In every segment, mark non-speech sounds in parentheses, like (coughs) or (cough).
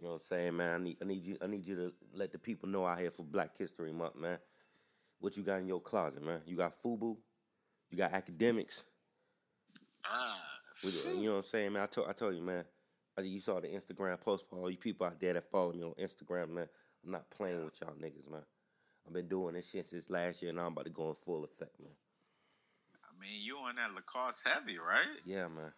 You know what I'm saying, man? I need I need you I need you to let the people know out here for Black History Month, man. What you got in your closet, man? You got FUBU, you got Akademiks. Ah, you know what I'm saying, man? I told I told you, man. I you saw the Instagram post for all you people out there that follow me on Instagram, man. I'm not playing with y'all niggas, man. I've been doing this shit since last year, and I'm about to go in full effect, man. I mean, you on that Lacoste heavy, right? Yeah, man.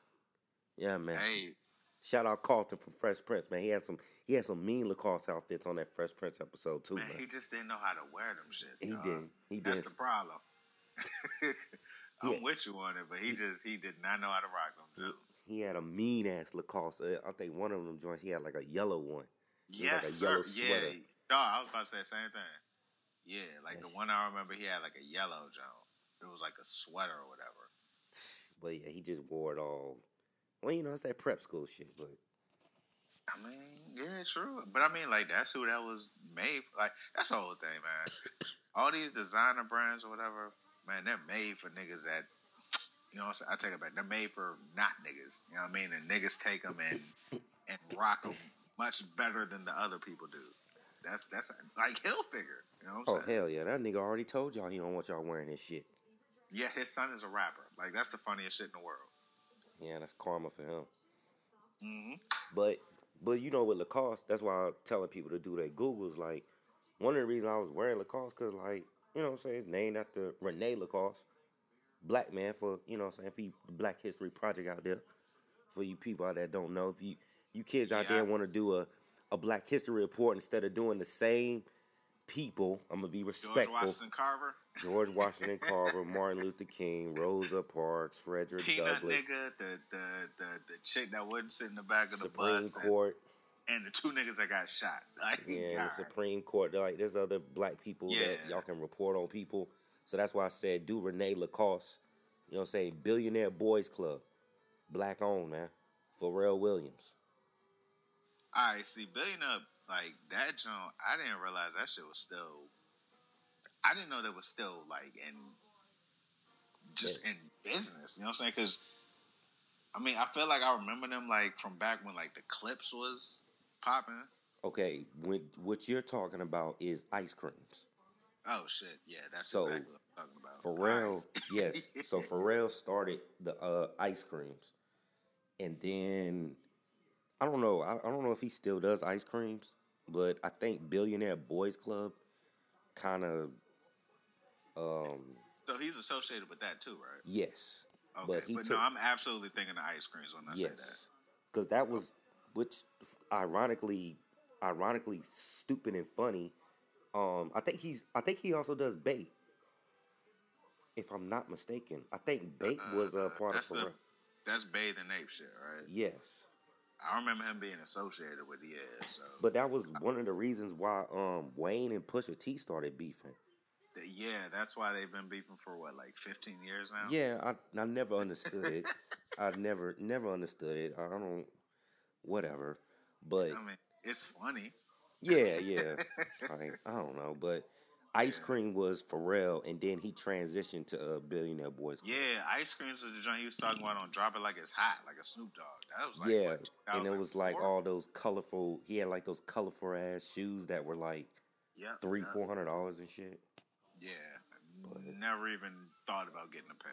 Yeah, man. Hey, Shout out Carlton from Fresh Prince, man. He had some he had some mean Lacoste outfits on that Fresh Prince episode too, man, man. he just didn't know how to wear them shits. He dog. did. He That's did. the problem. (laughs) I'm Yeah. with you on it, but he just he did not know how to rock them. Jones. He had a mean ass Lacoste. Uh, I think one of them joints he had like a yellow one. was like Yes, a sir. yellow yeah, sweater. dog. I was about to say the same thing. Yeah, like Yes. the one I remember, he had like a yellow Jones. It was like a sweater or whatever. But yeah, he just wore it all. Well, you know, it's that prep school shit, but I mean, yeah, true. But I mean, like that's who that was made. For. Like that's the whole thing, man. (laughs) All these designer brands or whatever, man, they're made for niggas that. You know, what I'm saying? I take it back. They're made for not niggas. You know what I mean? And niggas take them and and rock them much better than the other people do. That's that's like Hilfiger. You know what oh I'm saying? hell yeah, that nigga already told y'all he don't want y'all wearing this shit. Yeah, his son is a rapper. Like that's the funniest shit in the world. Yeah, that's karma for him. hmm But but you know with Lacoste, that's why I'm telling people to do their Googles. Like one of the reasons I was wearing Lacoste, cause like you know what I'm saying, it's named after Rene Lacoste, black man for you know what I'm saying, for you Black History Project out there. For you people out there that don't know, if you you kids out Yeah. there want to do a a Black History report instead of doing the same people, I'm gonna be respectful. George. Washington Carver, George (laughs) Washington Carver, Martin Luther King, Rosa Parks, Frederick Peanut Douglass, nigga, the, the the the chick that wouldn't sit in the back of the Supreme bus, and- Court. and, the two niggas that got shot. (laughs) Like, Yeah, and the. Supreme Court. Like, there's other black people that y'all can report on people. So that's why I said do Rene Lacoste. You know what I'm saying? Billionaire Boys Club. Black owned, man. Pharrell Williams. All right, see, billionaire like that joint. I didn't realize that shit was still. I didn't know that was still like in, just in business. You know what I'm saying? Because, I mean, I feel like I remember them like from back when like the Clipse was popping. Okay, when, what you're talking about is ice creams. Oh shit, yeah, that's So, exactly what I'm talking about. Pharrell, All yes. So Pharrell (laughs) started the uh, ice creams, and then I don't know. I, I don't know if he still does ice creams, but I think Billionaire Boys Club kind of, um, So he's associated with that too, right? yes, Okay, but but, he no, I'm absolutely thinking of ice creams when I say that. yes, because that was which, ironically, ironically stupid and funny. Um, I think he's. I think he also does BAPE. If I'm not mistaken, I think BAPE was a Uh, part of that's the- That's Bathing Ape shit, right? Yes. I remember him being associated with the yeah, so But that was one of the reasons why um Wayne and Pusha T started beefing. yeah, that's why they've been beefing for what, like 15 years now. Yeah, I I never understood it. I never never understood it. I don't whatever. But I mean, it's funny. yeah, yeah. Like, I don't know, but Ice Cream was Pharrell and then he transitioned to uh, Billionaire Boys. Club. Yeah, ice creams is the joint he was talking about on Drop It Like It's Hot, like a Snoop Dogg. That was like yeah, what, and it was like 2004? all those colorful. He had like those colorful ass shoes that were like Yep, three, four hundred dollars and shit. Yeah, But- never even thought about getting a pair.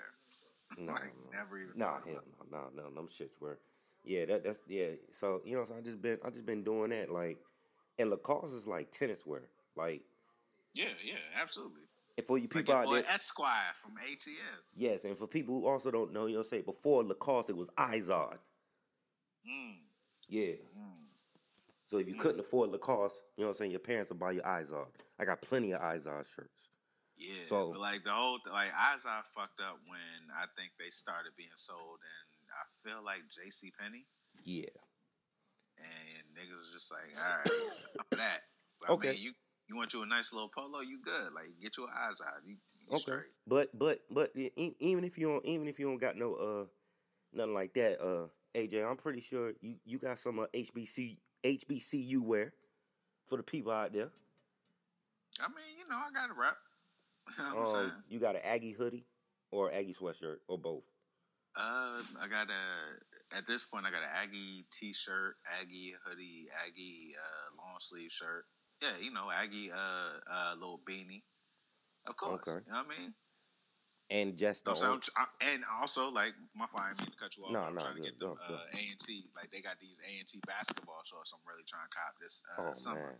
(laughs) No, like no. never even. Nah, hell no, no, no, them shits were. Yeah, that that's yeah. So you know, so I just been I just been doing that like, and Lacoste is like tennis wear. Like, Yeah, yeah, absolutely. and for you people your out there, Esquire from ATF. yes, and for people who also don't know, you know, say before Lacoste it was Izod. Mm, Yeah. mm. So if you couldn't afford Lacoste, you know what I'm saying, your parents would buy you Izod. I got plenty of Izod shirts. Yeah, So- but like the whole like Izod fucked up when I think they started being sold and I feel like J.C. Penney Yeah. and niggas was just like, all right, I'm that. But, Okay. I mean, you you want you a nice little polo, you good. Like get your eyes out. you, you Okay. straight. But but but even if you don't even if you don't got no uh nothing like that, uh AJ, I'm pretty sure you you got some uh, HBC HBCU wear for the people out there. I mean, you know, I got a rep. (laughs) You know Um, you got an Aggie hoodie or Aggie sweatshirt or both. Uh, I got a at this point, I got an Aggie T-shirt, Aggie hoodie, Aggie uh, long sleeve shirt. Yeah, you know, Aggie uh, uh, little beanie. Of course. Okay. You know what I mean? And just the so and also like my fine mean to cut you off. No, I'm no, trying to get the uh, A and T like they got these A and T basketball shorts. I'm really trying to cop this uh, oh, summer. Man.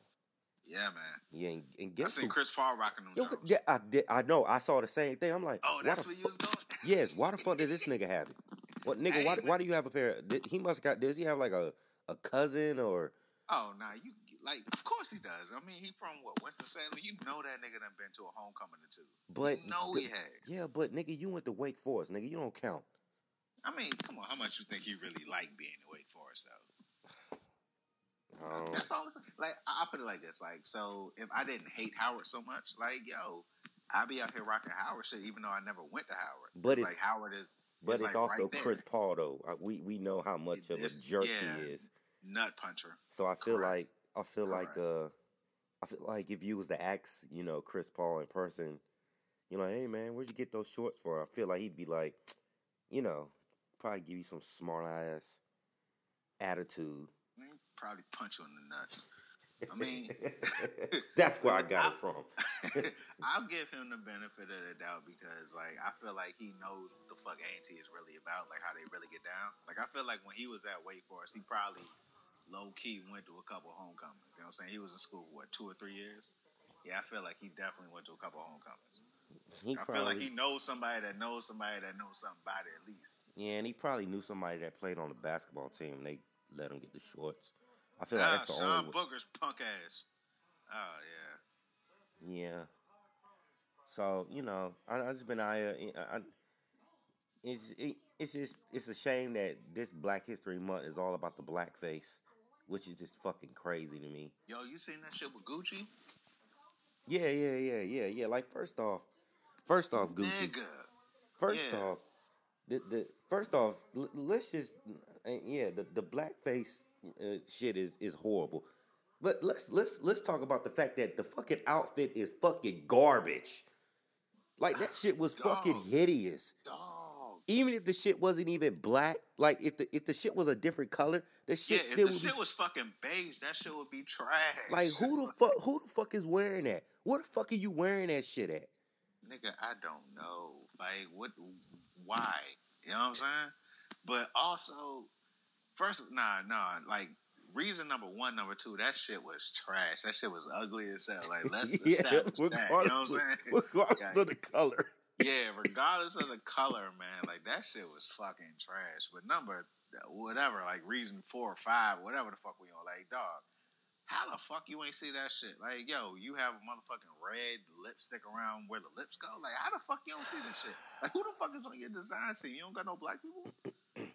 Yeah, man. Yeah, and, and guess I seen Chris Paul rocking them. Yo, yeah, I did. I know. I saw the same thing. I'm like, oh, that's where you was going. yes. Why the fuck did this (laughs) nigga have it? What nigga? Why, why do you have a pair? Did, he must got. Does he have like a a cousin or? Oh nah, you like of course he does. I mean, he from what Winston Salem. You know that nigga done been to a homecoming or two. But you know the, he has. Yeah, but nigga, you went to Wake Forest, nigga. You don't count. I mean, come on. How much you think he really liked being in Wake Forest though? Um, That's all. Like I put it like this. Like so, if I didn't hate Howard so much, like yo, I'd be out here rocking Howard shit, even though I never went to Howard. But it's, it's like Howard is. But it's, it's like also right Chris Paul though. We we know how much of a jerk yeah, he is. Nut puncher. So I feel Correct. like I feel Correct. like uh I feel like if you was to ask, you know, Chris Paul in person, you know, hey man, where'd you get those shorts for? I feel like he'd be like, you know, probably give you some smart ass attitude. Probably punch you in the nuts. I mean, (laughs) that's where I got (laughs) I, it from. I'll (laughs) give him the benefit of the doubt because, like, I feel like he knows what the fuck A&T is really about, like how they really get down. Like, I feel like when he was at Wake Forest, he probably low key went to a couple homecomings. You know what I'm saying? He was in school for what two or three years. Yeah, I feel like he definitely went to a couple homecomings. He I probably, feel like he knows somebody that knows somebody that knows something about it at least. Yeah, and he probably knew somebody that played on the basketball team. They let him get the shorts. I feel like that's the ah, Sean only. Booker's punk ass. Oh ah, yeah. Yeah. So you know, I, I just been out uh, here. I, I, it's it, it's just it's a shame that this Black History Month is all about the blackface, which is just fucking crazy to me. Yo, you seen that shit with Gucci? Yeah, yeah, yeah, yeah, yeah. Like first off, first off, Gucci. Nigga. First yeah. off, the the first off, l- let's just yeah, the the blackface uh, shit is is horrible. But let's let's let's talk about the fact that the fucking outfit is fucking garbage. Like that shit was Dog. fucking hideous. Dog. Even if the shit wasn't even black, like if the if the shit was a different color, the shit yeah, still if the shit be, was fucking beige, that shit would be trash. Like who the fuck who the fuck is wearing that? Where the fuck are you wearing that shit at? Nigga, I don't know. Like what why? You know what I'm saying? But also First, nah, nah. Like reason number one, number two, that shit was trash. That shit was ugly as hell. Like (laughs) let's yeah, establish that. You know what I'm saying? (laughs) Regardless yeah. of the color. Yeah, regardless of the color, man. Like that shit was fucking trash. But number whatever, like reason four or five, whatever the fuck we on, like dog. How the fuck you ain't see that shit? Like, yo, you have a motherfucking red lipstick around where the lips go. Like, how the fuck you don't see this shit? Like, who the fuck is on your design team? You don't got no black people?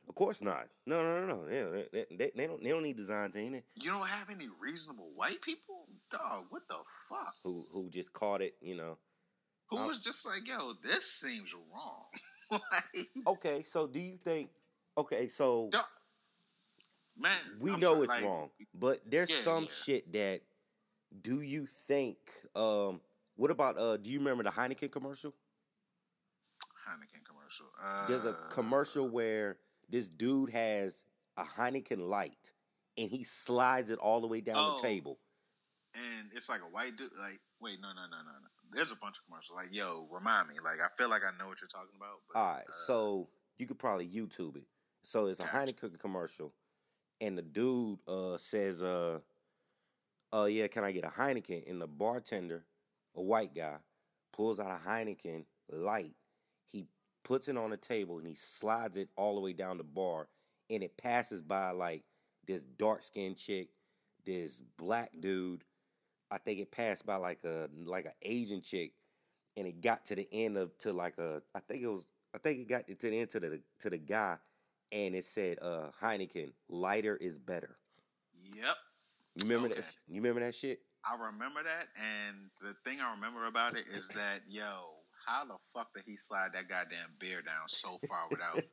Of course not. No, no, no, no. They, they, they, they don't. They don't need design team. You don't have any reasonable white people, dog. What the fuck? Who who just caught it? You know. Who um, was just like, yo, this seems wrong. (laughs) like, okay, so do you think? Okay, so. Man, we I'm know sorry, it's like, wrong, but there's yeah, some yeah. shit that. Do you think? Um, what about? Uh, do you remember the Heineken commercial? Heineken commercial. Uh, There's a commercial where this dude has a Heineken light and he slides it all the way down oh, the table. And it's like a white dude. Like, wait, no, no, no, no, no. There's a bunch of commercials. Like, yo, remind me. Like, I feel like I know what you're talking about. But, all right, uh, so you could probably YouTube it. So it's a gotcha. Heineken commercial, and the dude uh, says, uh, "Oh yeah, can I get a Heineken?" And the bartender, a white guy, pulls out a Heineken light He puts it on the table and he slides it all the way down the bar and it passes by like this dark skinned chick, this black dude. I think it passed by like a like an Asian chick, and it got to the end of to like a I think it was I think it got to the end to the to the guy, and it said uh Heineken lighter is better. Yep. You remember okay. that? You remember that shit? I remember that, and the thing I remember about it is that yo, how the fuck did he slide that goddamn beer down so far without?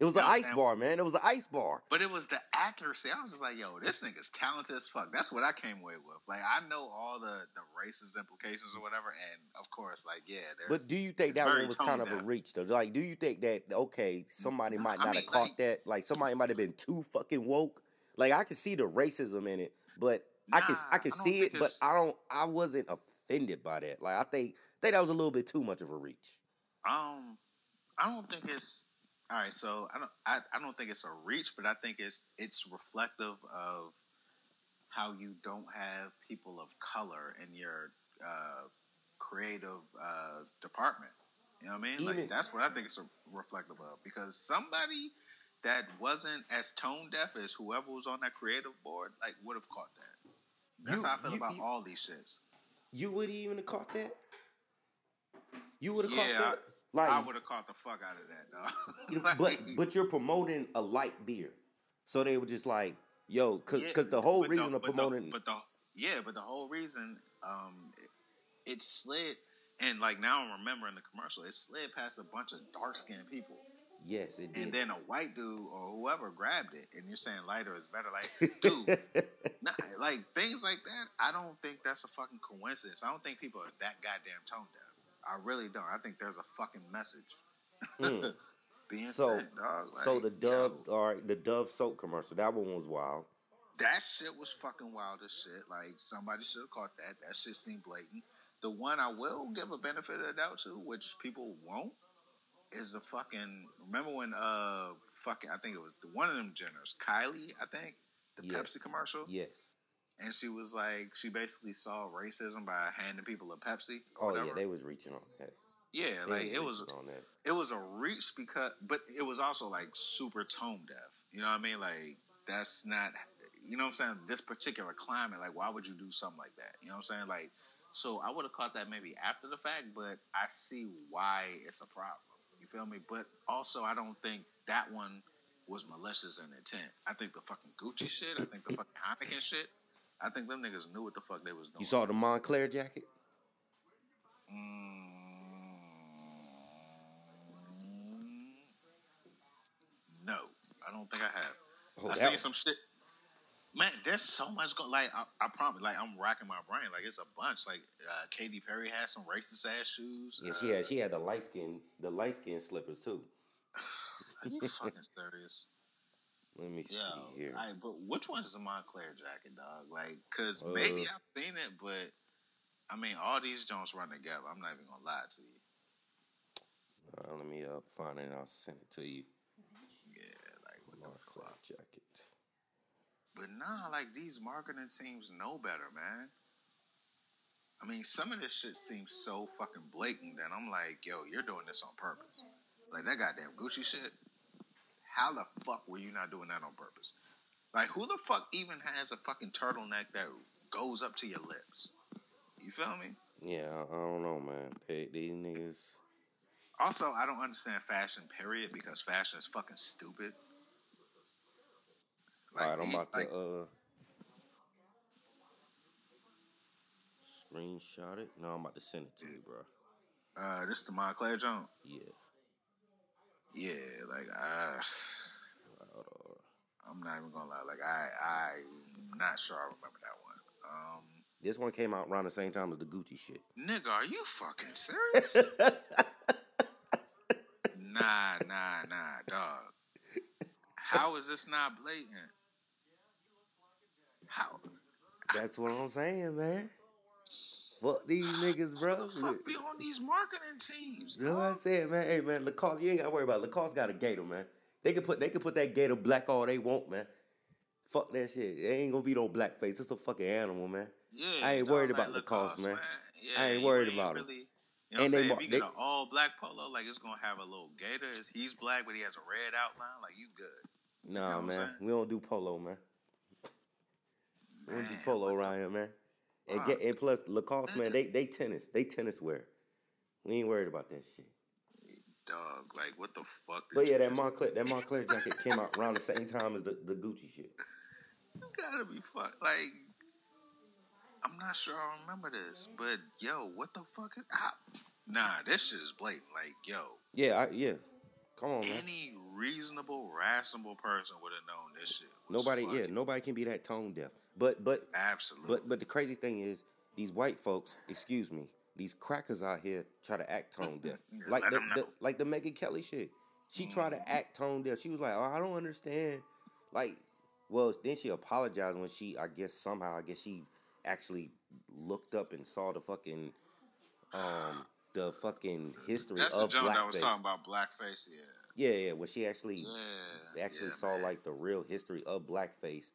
It was an know what I'm ice saying? bar, man. It was an ice bar. But it was the accuracy. I was just like, yo, this nigga's talented as fuck. That's what I came away with. Like, I know all the the racist implications or whatever, and of course, like, yeah. But do you think that one was kind of a reach though? Like, do you think that okay, somebody Nah, might I not mean, have caught like- that? Like, somebody might have been too fucking woke. Like, I can see the racism in it, but I can I can I see it, but I don't. I wasn't offended by that. Like, I think think that was a little bit too much of a reach. Um, I don't think it's all right. So I don't. I, I don't think it's a reach, but I think it's it's reflective of how you don't have people of color in your uh, creative uh, department. You know what I mean? Even- like that's what I think it's reflective of because somebody that wasn't as tone deaf as whoever was on that creative board like would have caught that. That's You- how I feel you- about you- all these shits. You would even have caught that. You would have Yeah, caught that. Like, I would have caught the fuck out of that, dog. know, (laughs) but but you're promoting a light beer, so they were just like, yo, cause Yeah, 'cause the whole reason of but promoting, but the yeah, but the whole reason, um, it, it slid, and like now I'm remembering the commercial. It slid past a bunch of dark skinned people, yes, it did. and then a white dude or whoever grabbed it, and you're saying lighter is better. Like, dude, (laughs) nah, like things like that. I don't think that's a fucking coincidence. I don't think people are that goddamn tone deaf. I really don't. I think there's a fucking message Hmm. (laughs) being So- sent, dog. so the Dove, yo. all right, the Dove soap commercial, that one was wild. That shit was fucking wild as shit. Like somebody should have caught that. That shit seemed blatant. The one I will give a benefit of the doubt to, which people won't, is the fucking. Remember when uh fucking I think it was the one of them Jenners, Kylie, I think, the Yes. Pepsi commercial, Yes. And she was like, she basically saw racism by handing people a Pepsi. Oh Or yeah, they was reaching on that. yeah, They like it was on that. it was a reach because but it was also like super tone deaf. You know what i mean? Like that's not you know what i'm saying? This particular climate like why would you do something like that? You know what i'm saying? Like so i would have caught that maybe after the fact but i see why it's a problem. You feel me? But also i don't think that one was malicious in intent. I think the fucking gucci shit i think the fucking heineken shit i think them niggas knew what the fuck they was doing You saw the Moncler jacket? Mm, no, I don't think I have. Oh, I seen one- some shit. Man, there's so much going. Like I, I promise, like I'm racking my brain. Like it's a bunch. Like uh, Katy Perry has some racist ass shoes. Yeah, uh, she had she had the light skin the light skin slippers too. (sighs) Are you fucking serious? Let me Yo, see here. I, but which one is the Moncler jacket, dog? Like, cause Uh, maybe I've seen it, but I mean, all these Jones run together. I'm not even gonna lie to you. Uh, let me uh, find it and I'll send it to you. Yeah, like what the Moncler fuck? jacket. But nah, like these marketing teams know better, man. I mean, some of this shit seems so fucking blatant that I'm like, yo, you're doing this on purpose. Like that goddamn Gucci shit. How the fuck were you not doing that on purpose? Like, who the fuck even has a fucking turtleneck that goes up to your lips? You feel me? Yeah, I, don't know, man. They, these niggas. Also, I don't understand fashion, period, because fashion is fucking stupid. All right, I'm about like, to uh screenshot it. No, I'm about to send it to you, bro. uh, this is the Moncler Jones. Yeah. Yeah, like I, I'm not even gonna lie. Like I, I'm not sure I remember that one. Um, This one came out around the same time as the Gucci shit. nigga, are you fucking serious? (laughs) nah, nah, nah, dog. How is this not blatant? How? That's what I'm saying, man. Fuck these (sighs) niggas, bro. The fuck be on these marketing teams? You know what I'm saying, man? Hey, man, Lacoste, you ain't gotta worry about it. Lacoste got a gator, man. They can put they can put that gator black all they want, man. Fuck that shit. It ain't gonna be no blackface. It's a fucking animal, man. Yeah, I ain't dog, worried about Lacoste, man. Yeah, I ain't you worried about really, You know And what they I'm saying? mar- If you they- get an all black polo, like it's gonna have a little gator. He's black, but he has a red outline. Like you good. Nah, know man. We don't do polo, man. We don't do polo around here, man. And get and plus Lacoste, man, they they tennis. They tennis wear. We ain't worried about that shit. Dog, like what the fuck? But yeah, that Moncler that Moncler jacket came out around the same time as the, the Gucci shit. You gotta be fuck. Like, I'm not sure I remember this, but yo, what the fuck is? I, nah, this shit is blatant. Like, yo, Yeah, I, yeah. Come on, man. any reasonable, rational person would have known this shit. Nobody, funny. yeah, nobody can be that tone deaf. But but absolutely. but but the crazy thing is, these white folks, excuse me, these crackers out here try to act tone (laughs) deaf, like the, the like the Megyn Kelly shit. She tried to act tone deaf. She was like, "Oh, I don't understand." Like, well, then she apologized when she, I guess somehow, I guess she actually looked up and saw the fucking, um, the fucking history That's the of joke that was talking about blackface. Yeah. Yeah, yeah, when she actually Yeah. actually yeah, saw man. like the real history of blackface.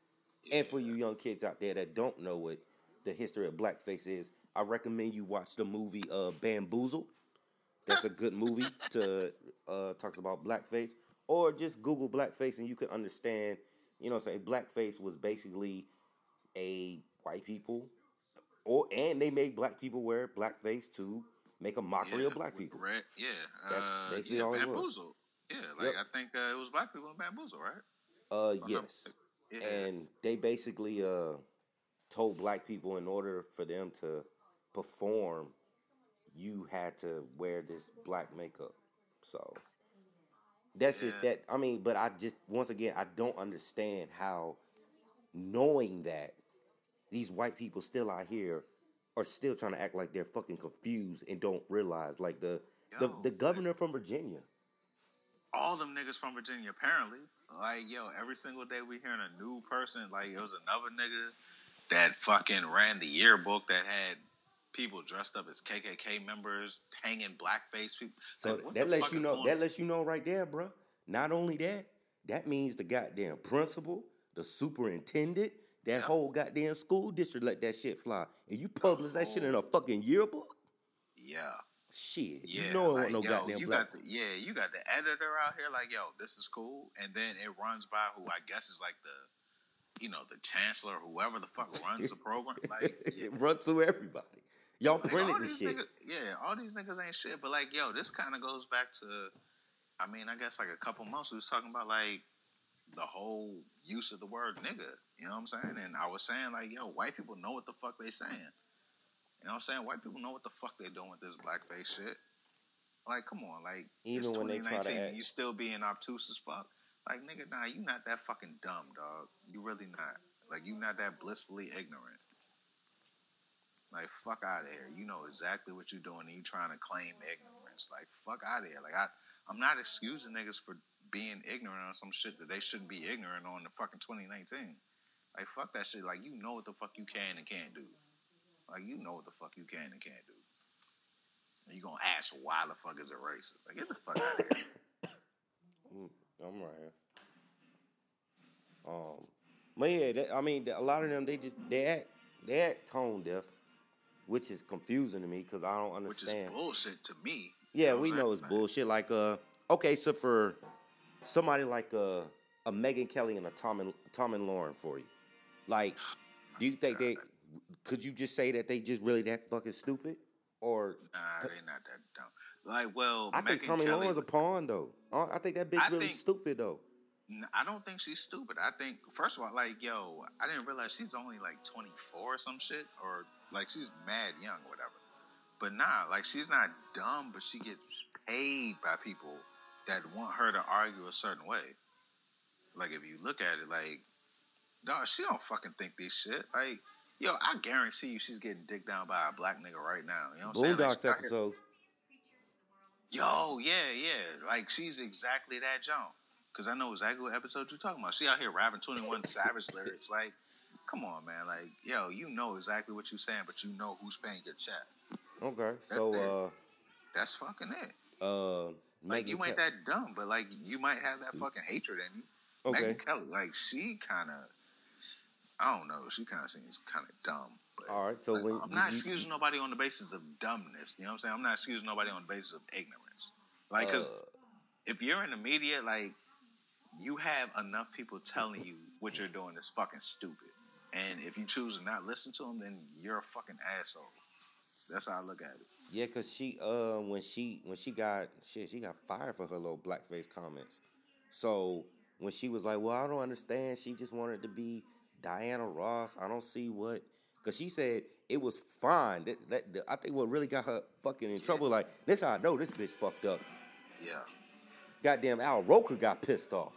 And for you young kids out there that don't know what the history of blackface is, I recommend you watch the movie uh, Bamboozled. That's a good movie (laughs) to uh, talks about blackface. Or just Google blackface and you can understand. You know, what I'm saying blackface was basically a white people, or and they made black people wear blackface to make a mockery Yeah, of black people. Red, yeah. That's uh, basically yeah, all it was. Yeah, like Yep. I think uh, it was black people in Bamboozle, right? Uh, yes. Yeah. and they basically uh told black people in order for them to perform you had to wear this black makeup. So that's just that i mean but i just once again i don't understand how knowing that these white people still out here are still trying to act like they're fucking confused and don't realize like the the, Yo, the governor from virginia all them niggas from Virginia, apparently. Like, yo, every single day we hearing a new person. Like, it was another nigga that fucking ran the yearbook that had people dressed up as KKK members, hanging blackface people. So Like, that lets you know. That lets you know right there, bruh. Not only that, that means the goddamn principal, the superintendent, that Yeah. whole goddamn school district let that shit fly, and you publish that shit in a fucking yearbook. Yeah. Shit, Yeah, you know it like, wasn't no yo, goddamn you black. Got the, yeah, you got the editor out here like, yo, this is cool, and then it runs by who I guess is like the, you know, the chancellor, whoever the fuck runs the program. Like, (laughs) yeah, it runs through everybody. Y'all like, printed this shit. Niggas, yeah, all these niggas ain't shit. But like, yo, this kind of goes back to, I mean, I guess like a couple months we was talking about like the whole use of the word nigga. You know what I'm saying? And I was saying like, yo, white people know what the fuck they saying. You know what I'm saying? White people know what the fuck they doing with this blackface shit. Like, come on, like Even it's when they try to act- you still being obtuse as fuck. Like, nigga, nah, you not that fucking dumb, dog. You really not. Like, you not that blissfully ignorant. Like, fuck out of here. You know exactly what you're doing, and you trying to claim ignorance. Like, fuck out of here. Like, I, I'm not excusing niggas for being ignorant on some shit that they shouldn't be ignorant on the fucking 2019. Like, fuck that shit. Like, you know what the fuck you can and can't do. Like, you know what the fuck you can and can't do. And you gonna ask why the fuck is it racist? Like, get the fuck out of here. Mm, I'm right here. Um, but yeah, that, I mean, a lot of them they just they act they act tone deaf, which is confusing to me because I don't Which is understand. bullshit to me. Yeah, You we know it's bullshit. Like, uh, okay, so for somebody like uh, a Megyn Kelly and a Tom and Tomi Lahren for you, like, do you think they could you just say that they just really that fucking stupid, or Nah, they not that dumb. Like, well, I think Tommy Kelly, Lahren's a pawn though. Uh, I think that bitch I really think- stupid though. I don't think she's stupid. I think first of all, like, yo, I didn't realize she's only like 24 or some shit, or like she's mad young or whatever. But nah, like she's not dumb, but she gets paid by people that want her to argue a certain way. Like if you look at it, like, dog, she don't fucking think this shit. Like, yo, I guarantee you, she's getting dicked down by a black nigga right now. You know what I'm saying? Like, Boondocks out episode. Yo, yeah, yeah. Like she's exactly that Joan. Cause I know exactly what episode you're talking about. She out here rapping 21 (laughs) Savage lyrics. Like, come on, man. Like, yo, you know exactly what you're saying, but you know who's paying your check. Okay, so there. That's fucking it. uh, uh, Like, Megyn you ain't Ke- that dumb, but like, you might have that fucking hatred in you. Okay. Megyn Kelly, like, she kind of, I don't know. She kind of seems kind of dumb. But All right, so like, when I'm not you- excusing nobody on the basis of dumbness. You know what I'm saying? I'm not excusing nobody on the basis of ignorance. Like, cause uh, if you're in the media, like you have enough people telling you what you're doing is fucking stupid, and if you choose to not listen to them, then you're a fucking asshole. That's how I look at it. Yeah, cause she uh when she when she got shit, she got fired for her little blackface comments. So when she was like, "Well, I don't understand," she just wanted to be Diana Ross. I don't see what, cause she said it was fine. That, that, that- I think what really got her fucking in trouble. Like this, how I know this bitch fucked up. Yeah, goddamn Al Roker got pissed off.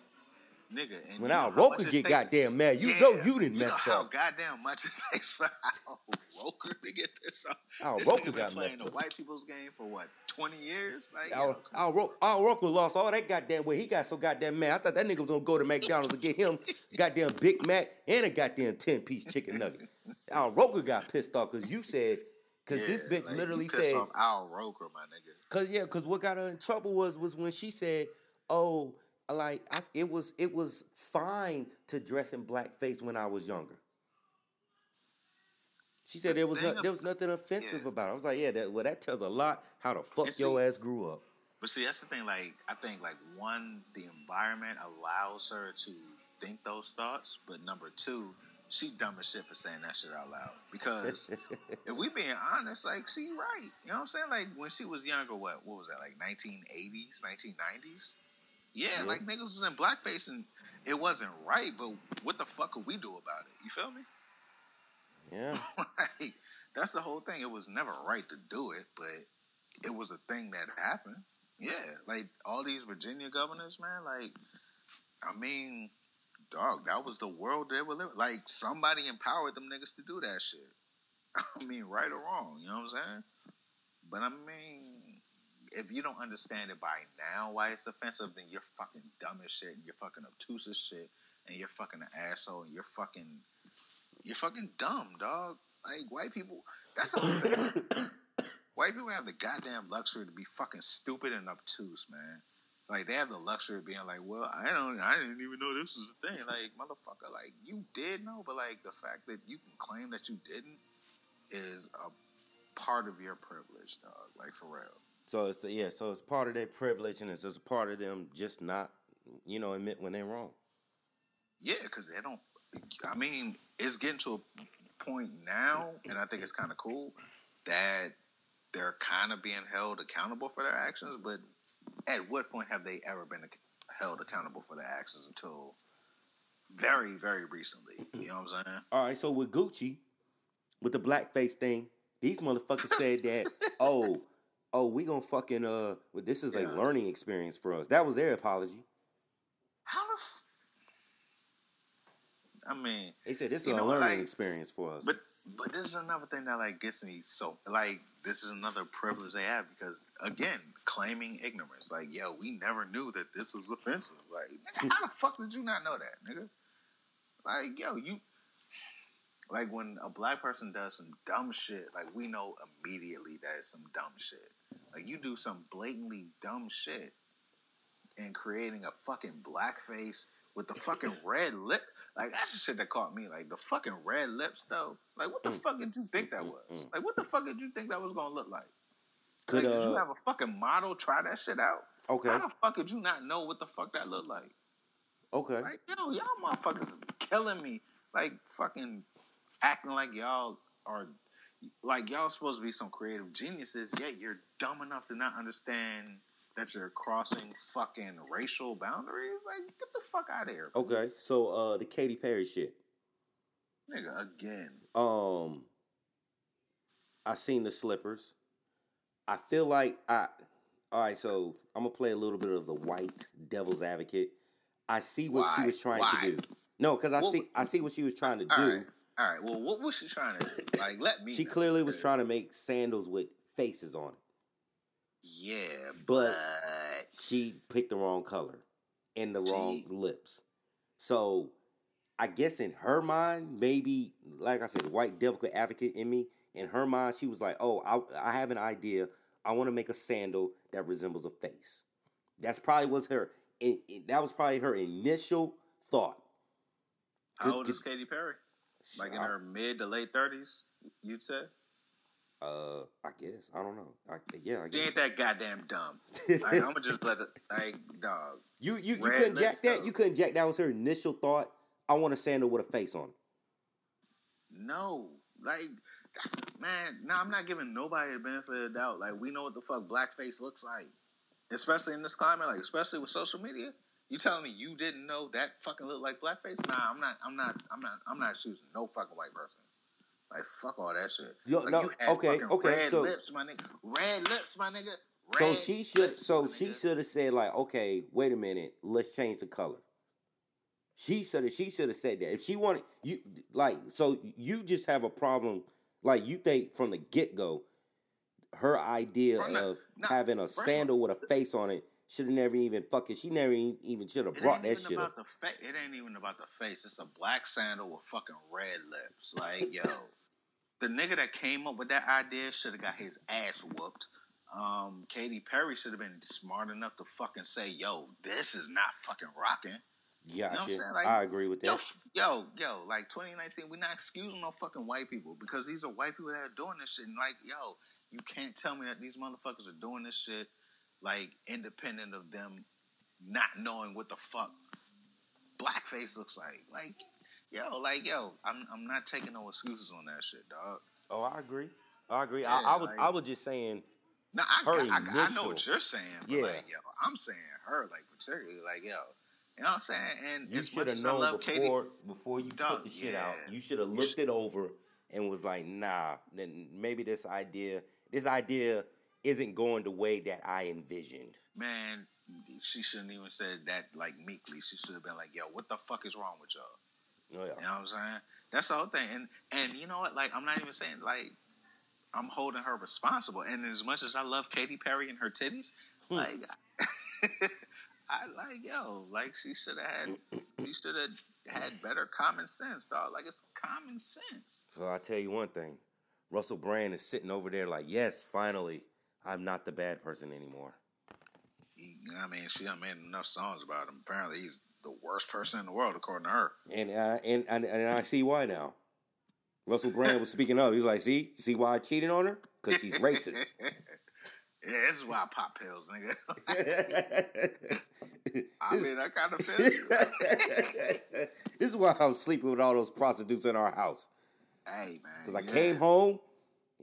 Nigga, and When Al know Roker get takes- goddamn mad, you Yeah, know you didn't you know how up. goddamn much it (laughs) takes for Al Roker to get pissed off. Al this Roker got playing messed the up. white people's game for what twenty years? Like, yo, Al, Al, Ro- Al Roker lost all that goddamn weight. He got so goddamn mad. I thought that nigga was gonna go to McDonald's and get him (laughs) goddamn Big Mac and a goddamn 10 piece chicken nugget. Al Roker got pissed off because you said, because this bitch like, literally said, Al Roker, my nigga. Cause yeah, cause what got her in trouble was was when she said, "Oh, like I, it was it was fine to dress in blackface when I was younger." She said The there was no, there was nothing offensive yeah. about it. I was like, yeah, that well that tells a lot how the fuck see- your ass grew up. But see, that's the thing. Like, I think like one, the environment allows her to think those thoughts, but number two, she dumb as shit for saying that shit out loud. Because (laughs) if we being honest, like she right. You know what I'm saying? Like when she was younger, what what was that? Like 1980s, 1990s? Yeah, like niggas was in blackface and it wasn't right. But what the fuck could we do about it? You feel me? yeah, (laughs) like that's the whole thing. It was never right to do it, but it was a thing that happened. Yeah, like all these Virginia governors, man. Like, I mean, dog, that was the world they were living. Like somebody empowered them niggas to do that shit. (laughs) I mean, right or wrong, you know what I'm saying? But I mean, if you don't understand it by now why it's offensive, then you're fucking dumb as shit, and you're fucking obtuse as shit, and you're fucking an asshole, and you're fucking, you're fucking dumb, dog. Like white people, that's whole (coughs) thing. White people have the goddamn luxury to be fucking stupid and obtuse, man. Like they have the luxury of being like, "Well, I don't, I didn't even know this was a thing." Like, motherfucker, like you did know, but like the fact that you can claim that you didn't is a part of your privilege, dog. Like for real. So it's the, yeah, so it's part of their privilege and it's just a part of them just not, you know, admit when they're wrong. Yeah, because they don't. I mean, it's getting to a point now, and I think it's kind of cool that they're kind of being held accountable for their actions. But at what point have they ever been held accountable for their actions until very, very recently? You know what I'm saying? All right, so with Gucci, with the blackface thing, these motherfuckers said that, (laughs) oh, oh, we gonna fucking uh, well, this is a learning experience for us. That was their apology. How the? F- I mean, They said this is a know learning like, experience for us. But but this is another thing that like gets me so like this is another privilege they have because again claiming ignorance like yo we never knew that this was offensive like nigga, how the fuck did you not know that nigga like yo you like when a black person does some dumb shit like we know immediately that it's some dumb shit like you do some blatantly dumb shit and creating a fucking blackface with the fucking (laughs) red lip. Like that's the shit that caught me. Like the fucking red lips though. Like what the Mm. fuck did you think that Mm, was? mm, mm. Like what the fuck did you think that was gonna look like? Could like, did you uh, have a fucking model try that shit out? okay, How the fuck did you not know what the fuck that looked like? okay, Like yo, y'all motherfuckers is killing me. Like fucking acting like y'all are like y'all supposed to be some creative geniuses, yet you're dumb enough to not understand that you're crossing fucking racial boundaries. Like get the fuck out of here, okay. So uh, the Katy Perry shit. nigga. Again, Um, I seen the slippers. I feel like I. All right, so I'm gonna play a little bit of the white devil's advocate. I see what she was trying Why? to do. No, because I What see I see what she was trying to do. right, all right. Well, what was she trying to do? like? Let me. (laughs) She know, clearly was trying to make sandals with faces on it. Yeah, But but She picked the wrong color and the wrong lips. So I guess in her mind, maybe like I said, the white devil advocate in me, in her mind, she was like, "Oh, I, I have an idea. I want to make a sandal that resembles a face." That's probably was her. in- that was probably her initial thought. How old is Katy Perry? Like in I- her mid to late thirties, you'd say. Uh, I guess I don't know. I, yeah, I She ain't that goddamn dumb. (laughs) Like, I'm gonna just let it. Like, dog. you you you couldn't jack lips, that. You couldn't jack. That was her initial thought. I want a sandal with a face on it. No, like that's man. Nah, I'm not giving nobody the benefit of the doubt. Like, we know what the fuck blackface looks like, especially in this climate. Like, especially with social media. You telling me you didn't know that fucking looked like blackface? Nah, I'm not. I'm not. I'm not. I'm not choosing no fucking white person. Like, fuck all that shit. Yo, Like, no, you had okay, okay, Red so- lips, my nigga. Red lips, my nigga. Red So she should. lips, So she should have said like, okay, wait a minute, let's change the color. She should have. She should have said that. If she wanted you, like, so you just have a problem. Like you think from the get go, her idea of having a first of all, sandal with a face on it should have never even fucking. She never even should have brought that shit up. the face. It ain't even about the face. It's a black sandal with fucking red lips. Like, yo, the nigga that came up with that idea should have got his ass whooped. Um, Katy Perry should have been smart enough to fucking say, "Yo, this is not fucking rocking." Yeah, what I'm saying? Like, I agree with that. yo, yo, like 2019, we're not excusing no fucking white people because these are white people that are doing this shit. And like, yo, you can't tell me that these motherfuckers are doing this shit like independent of them not knowing what the fuck blackface looks like. Like, yo, like, yo, I'm I'm not taking no excuses on that shit, dog. Oh, I agree. I agree. Yeah, I, I was. like- I was just saying. No, I, Her I, I, I know what you're saying, but Yeah. like, yo, I'm saying her, like, particularly, like, yo, you know what I'm saying? And You should have known before Katie, before you Dog, put the shit out. You should have looked it over and was like, nah, then maybe this idea this idea isn't going the way that I envisioned. man, she shouldn't even said that like meekly. She should have been like, "Yo, what the fuck is wrong with y'all?" Oh, yeah. You know what I'm saying? That's the whole thing. And and you know what? Like, I'm not even saying like I'm holding her responsible. And as much as I love Katy Perry and her titties, Hmm. like (laughs) I like yo, like she should have had, she should have had better common sense, dog. Like it's common sense. So I'll tell you one thing. Russell Brand is sitting over there like, yes, finally, I'm not the bad person anymore. I mean, she done made enough songs about him. Apparently, he's the worst person in the world, according to her. And uh, and, and and I see why now. Russell Brand was (laughs) speaking up. He was like, see, see why I cheated on her? Because she's racist. (laughs) yeah, this is why I pop pills, nigga. (laughs) I mean, I kind of feel you. this is why I was sleeping with all those prostitutes in our house. hey, man. Because I yeah. came home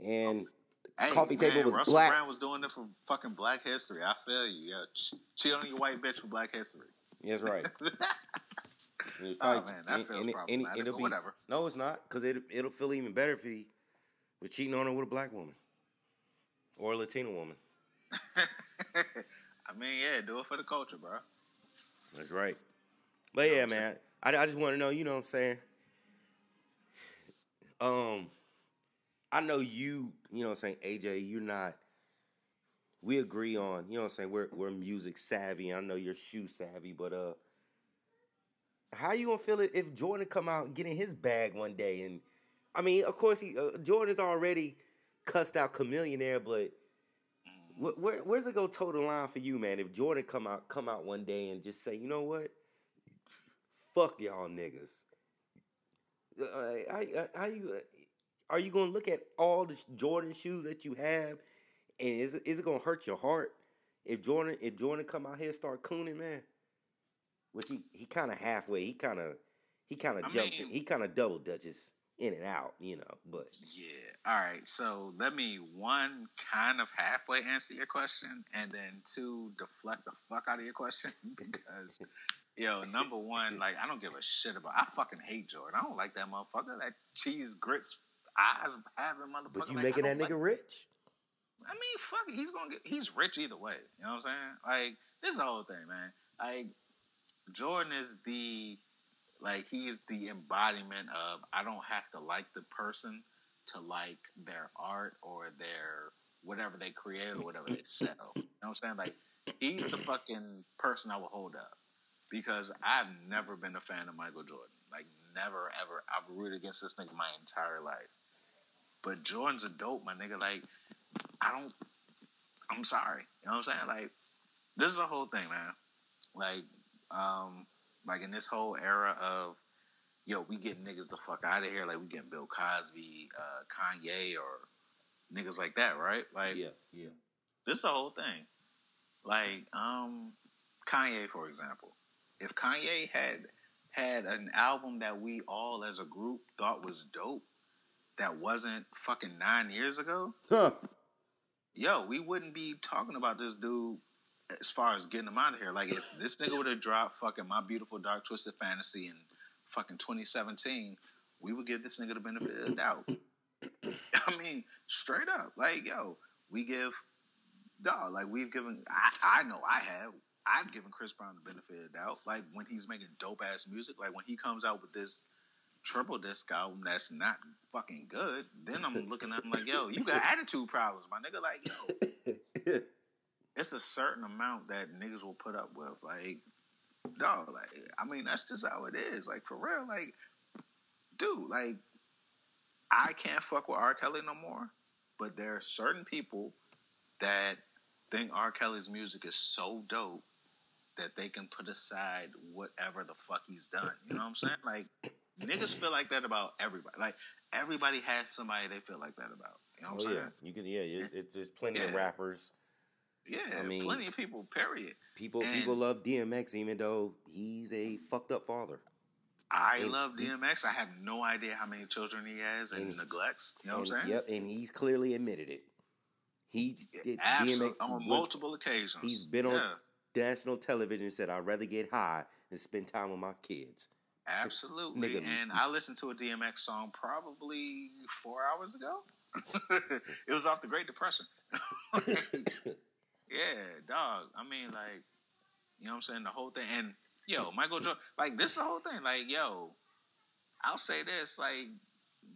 and Hey, coffee table was Russell black. Brand was doing it for fucking Black History. I feel you. Yeah, ch- cheat on your white bitch for Black History. that's right. (laughs) It's Oh, man, that and- feels and it- and it- problematic, it'll be- whatever. No, it's not, because it, it'll feel even better if he was cheating on her with a black woman or a Latina woman. (laughs) I mean, yeah, do it for the culture, bro. That's right. But yeah, man, I, I just want to know, you know what I'm saying? Um, I know you, you know what I'm saying, AJ, you're not, we agree on, you know what I'm saying, we're, we're music savvy. I know you're shoe savvy, but uh, how you gonna feel it if Jordan come out and get in his bag one day? And I mean, of course, he uh, Jordan's already cussed out Chamillionaire, but wh- where, where's it go toe the line for you, man? If Jordan come out come out one day and just say, you know what, fuck y'all niggas. Uh, how, how you uh, are you gonna look at all the Jordan shoes that you have, and is it, is it gonna hurt your heart if Jordan if Jordan come out here and start cooning, man? Which he he kind of halfway, he kind of he kind of jumps, mean- in, he kind of double dutches in and out, you know. But Yeah. All right. So let me one kind of halfway answer your question, and then two deflect the fuck out of your question (laughs) because, yo, number one, like I don't give a shit about. I fucking hate Jordan. I don't like that motherfucker. That cheese grits eyes having motherfucker. but you like, making that nigga like- rich. I mean, fuck it. He's gonna get. He's rich either way. You know what I'm saying? Like this is the whole thing, man. Like Jordan is the like he is the embodiment of I don't have to like the person to like their art or their whatever they create or whatever they sell. You know what I'm saying? Like he's the fucking person I will hold up because I've never been a fan of Michael Jordan. Like never ever. I've rooted against this nigga my entire life. But Jordan's a dope, my nigga. Like I don't. I'm sorry. You know what I'm saying? Like, this is a whole thing, man. Like, um, like in this whole era of, yo, we getting niggas the fuck out of here. Like, we getting Bill Cosby, uh, Kanye, or niggas like that, right? Like, Yeah, yeah. this is the whole thing. Like, um, Kanye, for example. If Kanye had had an album that we all as a group thought was dope, that wasn't fucking nine years ago, Huh. yo, we wouldn't be talking about this dude as far as getting him out of here. Like, if this nigga would have dropped fucking My Beautiful Dark Twisted Fantasy in fucking 2017, we would give this nigga the benefit of the doubt. (clears throat) I mean, straight up. Like, yo, we give dog, like we've given. I, I know I have. I've given Chris Brown the benefit of the doubt. Like when he's making dope ass music, like when he comes out with this triple disc album that's not fucking good, then I'm (laughs) looking at him like, yo, you got attitude problems, my nigga. Like, yo, (laughs) it's a certain amount that niggas will put up with. Like, dog, like, I mean, that's just how it is. Like, for real, like, dude, like, I can't fuck with R. Kelly no more. But there are certain people that think R. Kelly's music is so dope that they can put aside whatever the fuck he's done. You know what I'm saying? Like, niggas feel like that about everybody. Like, everybody has somebody they feel like that about. You know what I'm oh, saying? yeah, you can. Yeah, it, it's there's plenty of rappers. Yeah, I mean- plenty of people. Period. People And- people love DMX even though he's a fucked up father. I And love he- DMX. I have no idea how many children he has and, And- neglects. You know and, what I'm saying? Yep, and he's clearly admitted it. He did. DMX on was- multiple occasions. he's been on- Yeah, national television and said I'd rather get high than spend time with my kids. Absolutely. Nigga- and I listened to a DMX song probably four hours ago. (laughs) it was off the Great Depression. (laughs) yeah, dog. I mean, like, you know what I'm saying? The whole thing. And, yo, Michael Jordan, like, this is the whole thing. Like, yo, I'll say this. Like,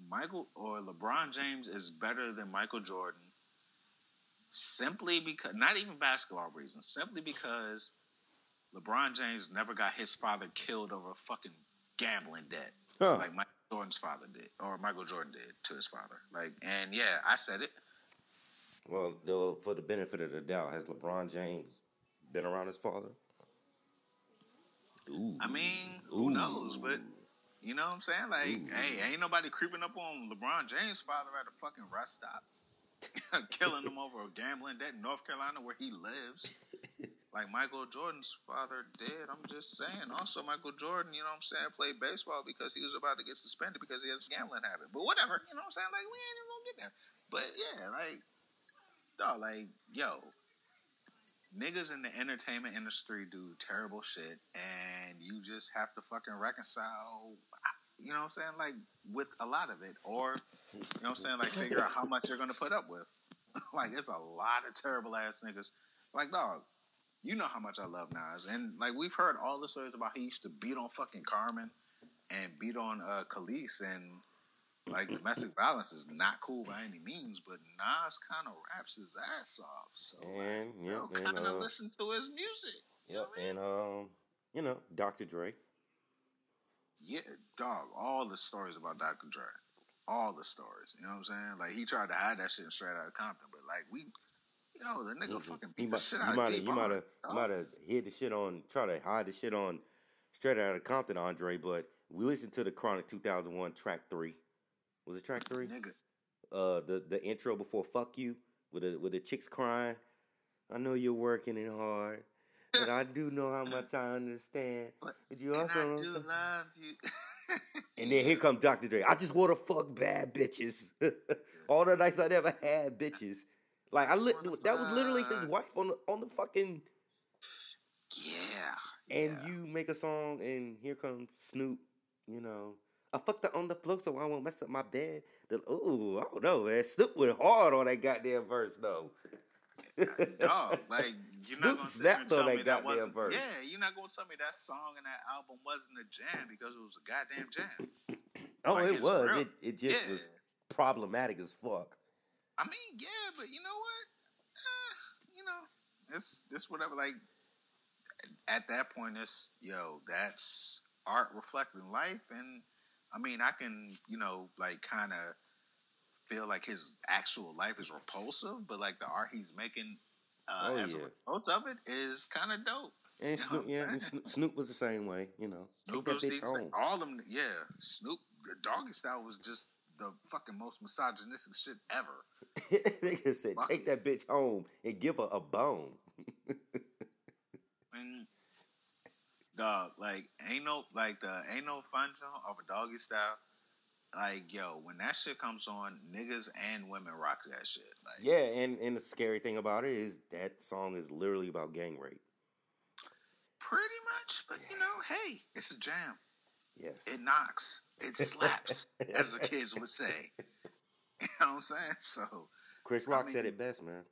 Michael or LeBron James is better than Michael Jordan simply because, not even basketball reasons, simply because LeBron James never got his father killed over a fucking gambling debt Huh. like Michael Jordan's father did, or Michael Jordan did to his father. Like, and yeah, I said it. well, though, for the benefit of the doubt, has LeBron James been around his father? Ooh. I mean, who Ooh. knows? But you know what I'm saying? Like, Ooh. hey, ain't nobody creeping up on LeBron James' father at a fucking rest stop, (laughs) killing him over a gambling debt in North Carolina where he lives. (laughs) Like Michael Jordan's father did. I'm just saying. Also, Michael Jordan, you know what I'm saying, played baseball because he was about to get suspended because he has a gambling habit. But whatever, you know what I'm saying? Like, we ain't even gonna get there. But yeah, like, dog, like, yo, niggas in the entertainment industry do terrible shit, and you just have to fucking reconcile. You know what I'm saying? Like with a lot of it, or you know what I'm saying? Like figure out how much you're gonna put up with. (laughs) like it's a lot of terrible ass niggas. Like dog, you know how much I love Nas, and like we've heard all the stories about he used to beat on fucking Carmen and beat on uh Kelis, and like domestic violence is not cool by any means, but Nas kind of raps his ass off, so And, and, kind of uh, listen to his music. Know Yep, I mean? and um, you know, Dr. Dre. Yeah, dog. All the stories about Dr. Dre, all the stories. You know what I'm saying? Like he tried to hide that shit straight out of Compton, but like we, yo, the nigga fucking You beat the might, shit you out might of you might have, you might have hid the shit on, try to hide the shit on straight out of Compton, Andre. But we listened to the Chronic 2001 track three. Was it track three? Nigga, Uh, the the intro before "Fuck You" with the with the chicks crying. I know you're working it hard, but I do know how (laughs) much I understand. But- But you and also I do love you. And then here comes Dr. Dre. I just want to fuck bad bitches. (laughs) All the nights I never had bitches. Like I, li- that was literally his wife on the on the fucking. yeah, And yeah. you make a song, and here comes Snoop. You know, I fucked her on the floor so I won't mess up my bed. The, ooh, I don't know, man. Snoop went hard on that goddamn verse though. dog. Like (laughs) you're Snoop not gonna snapped on that me that goddamn verse. Yeah, you're not gonna tell me that song and that album wasn't a jam because it was a goddamn jam. oh, Like, it was. real. It it just Yeah. was problematic as fuck. I mean, yeah, but you know what? Eh, you know, it's it's whatever. Like at that point, it's yo, that's art reflecting life, and I mean, I can you know like kind of feel like his actual life is repulsive, but like the art he's making uh, Oh, as a result of it is kind of dope. And Yeah, Snoop, yeah, and. Snoop, was the same way. You know, take Snoop that bitch home. All them, yeah. Snoop, the doggy style was just the fucking most misogynistic shit ever. (laughs) Nigga said, Fuck take it. that bitch home and give her a bone. And dog, like ain't no like the ain't no fun joint of a doggy style. Like yo, when that shit comes on, niggas and women rock that shit. Like Yeah, and, and the scary thing about it is that song is literally about gang rape. pretty much. But you know, hey, it's a jam. Yes. It knocks. It slaps, (laughs) as the kids would say. (laughs) You know what I'm saying? So Chris Rock I said it best, man.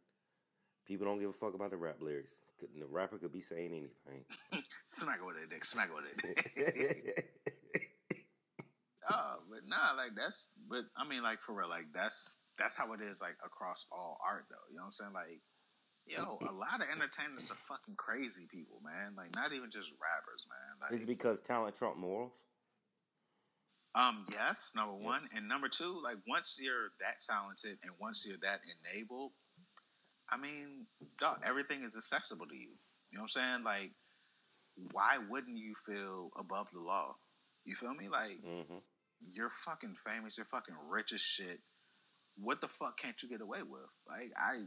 People don't give a fuck about the rap lyrics. The rapper could be saying anything. (laughs) smack with it, dick. Smack with it. oh, but nah, like that's. But I mean, like for real, like that's that's how it is, like across all art, though. You know what I'm saying? Like, yo, a lot of entertainers are fucking crazy people, man. Like, not even just rappers, man. Like, Is it because talent trump morals? Um, yes, number one. And number two, like once you're that talented and once you're that enabled, I mean, dog, everything is accessible to you. You know what I'm saying? Like, why wouldn't you feel above the law? You feel me? Like, Mm-hmm. you're fucking famous, you're fucking rich as shit. What the fuck can't you get away with? Like, I.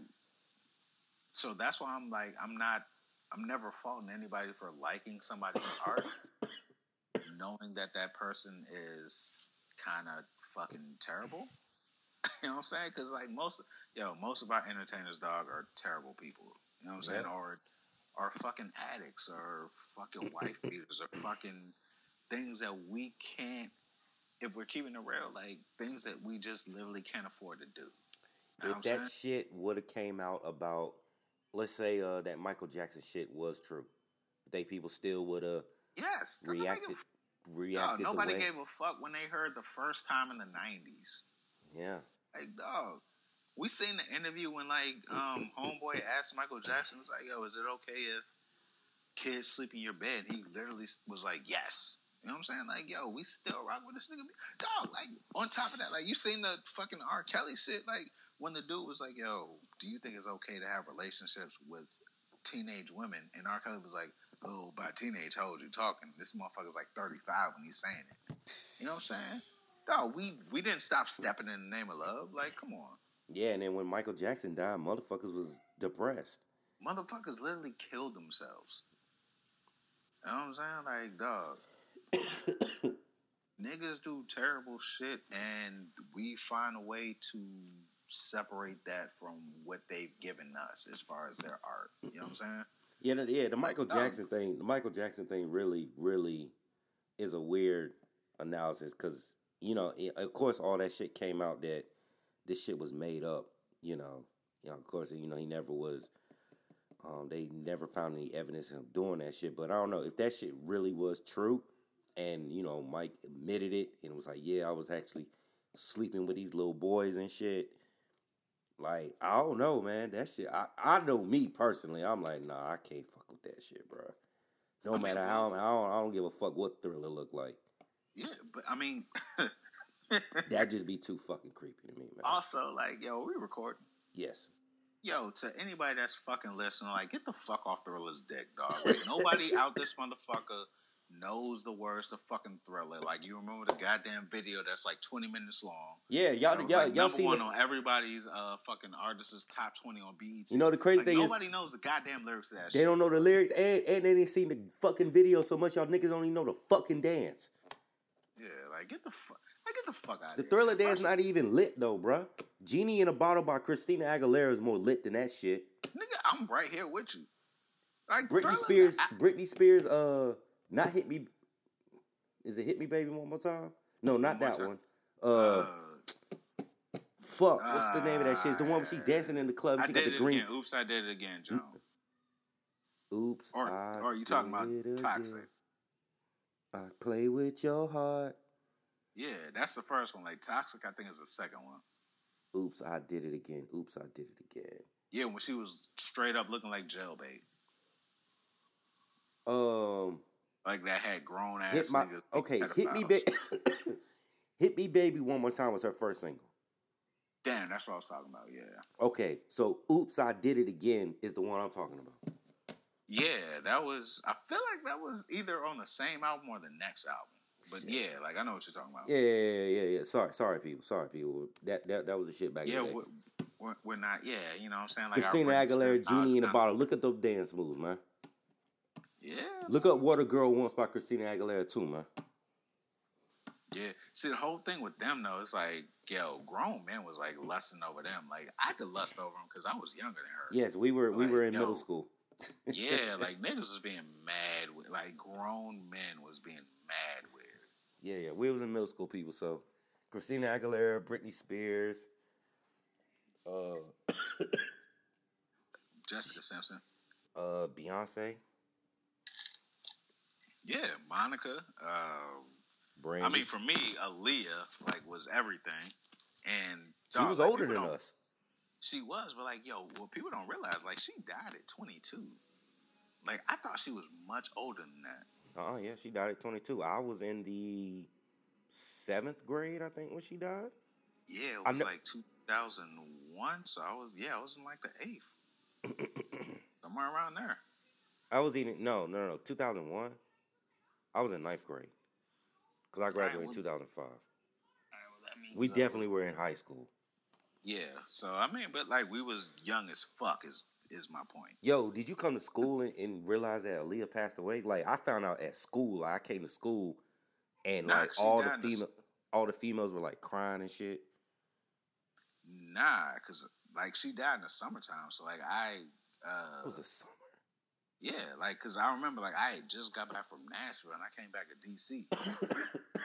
So that's why I'm like, I'm not, I'm never faulting anybody for liking somebody's art, (coughs) (coughs) knowing that that person is kind of fucking terrible. (laughs) you know what I'm saying? Because like most, yo, most of our entertainers, dog, are terrible people. You know what I'm saying? Or, are fucking addicts, or fucking (laughs) wife beaters, or fucking things that we can't. If we're keeping it real, like things that we just literally can't afford to do. You know If that saying? shit would have came out about, let's say uh, that Michael Jackson shit was true, they people still would have yes, nobody reacted give- Dog, nobody way. gave a fuck when they heard the first time in the '90s. yeah, Like, dog, we seen the interview when like um homeboy (laughs) asked Michael Jackson was like, "Yo, is it okay if kids sleep in your bed?" He literally was like, "Yes." You know what I'm saying? Like, yo, we still rock with this nigga. Dog, like, on top of that, like, you seen the fucking R. Kelly shit? Like, when the dude was like, yo, do you think it's okay to have relationships with teenage women? And R. Kelly was like, oh, by teenage hoes you talking. This motherfucker's like 35 when he's saying it. You know what I'm saying? Dog, we, we didn't stop stepping in the name of love. Like, come on. yeah. And then when Michael Jackson died, motherfuckers was depressed. Motherfuckers literally killed themselves. You know what I'm saying? Like, dog. (coughs) niggas do terrible shit and we find a way to separate that from what they've given us as far as their art. You know what I'm saying? Yeah, the, yeah. The Michael No. Jackson thing, the Michael Jackson thing, really, really is a weird analysis because you know, i- of course, all that shit came out that this shit was made up. You know, you know, of course, you know, he never was. Um, they never found any evidence of him doing that shit. But I don't know if that shit really was true, and you know, Mike admitted it and was like, "Yeah, I was actually sleeping with these little boys and shit." Like, I don't know, man. That shit, I, I know me personally. I'm like, nah, I can't fuck with that shit, bro. No I mean, matter how, I don't, I don't give a fuck what thriller look like. Yeah, but I mean (laughs) That just be too fucking creepy to me, man. also like, yo, we recording. Yes. Yo, to anybody that's fucking listening, like, get the fuck off Thriller's dick, dog. Like, nobody out this motherfucker knows the words to fucking Thriller. Like, you remember the goddamn video that's like 20 minutes long. Yeah, y'all, y'all, like, y'all number seen one the, on everybody's uh fucking artists' top 20 on BET. You know the crazy Like, thing is nobody knows the goddamn lyrics to that they shit. don't know the lyrics and, and they didn't seen the fucking video so much y'all niggas don't even know the fucking dance. Yeah, like get the fuck, like get the fuck out The of here. thriller dance not even lit though, bruh. Genie in a Bottle by Christina Aguilera is more lit than that shit. nigga, I'm right here with you. Like Britney Spears, I- Britney Spears, uh, not hit me. Is it hit me, baby, one more time? No, not One that one. Uh, uh, fuck, what's the name of that shit? It's the one where she's uh, dancing in the club. I She got did the green. again. Oops, I did it again, Joe. Oops, Or, I or you talking about Toxic? again. I play with your heart. Yeah, that's the first one. Like Toxic, I think is the second one. Oops, I did it again. Oops, I did it again. Yeah, when she was straight up looking like jailbait, Um, like that had grown ass hit my niggas. okay. Hit me, baby. (coughs) hit me, baby. One more time was her first single. Damn, that's what I was talking about. Yeah, Okay, so "Oops, I Did It Again" is the one I'm talking about. yeah, that was. I feel like that was either on the same album or the next album. But Shit. yeah, like I know what you're talking about. Yeah, yeah, yeah, yeah. Sorry, sorry, people. Sorry, people. That that that was the shit back yeah, the we're, we're, we're not. Yeah, you know what I'm saying. Like Christina Aguilera, "Genie in a Bottle." Look at those dance moves, man. Yeah, Look up "What a Girl Wants" by Christina Aguilera too, man. yeah. See, the whole thing with them though, it's like, yo, grown men was like lusting over them. Like I could lust over them because I was younger than her. Yes, we were we Like, were in yo. middle school. (laughs) yeah, like niggas was being mad with, like grown men was being mad with. Yeah, yeah. We was in middle school, people. So Christina Aguilera, Britney Spears. Uh, (coughs) Jessica Simpson. Uh, Beyonce, Yeah, Monica. Uh, Brandy. I mean, for me, Aaliyah like was everything, and she was like, older than us. She was, but like, yo, what people don't realize, like, she died at 22. Like, I thought she was much older than that. Oh yeah, she died at 22. I was in the seventh grade, I think, when she died. Yeah, it I was kn- like 2001. So I was, yeah, I was in like the eighth, (coughs) somewhere around there. I was eating no, no, no, 2001. I was in ninth grade because I graduated in well- 2005. All right, well, We I definitely were in high school. Yeah, so I mean, but like we was young as fuck. Is is my point? Yo, did you come to school and, and realize that Aaliyah passed away? Like I found out at school. Like, I came to school and Nah, like all the female, all the females were like crying and shit. Nah, cause like she died in the summertime. So like I, uh, It was a summer. Yeah, like cause I remember like I had just got back from Nashville and I came back to DC. (coughs)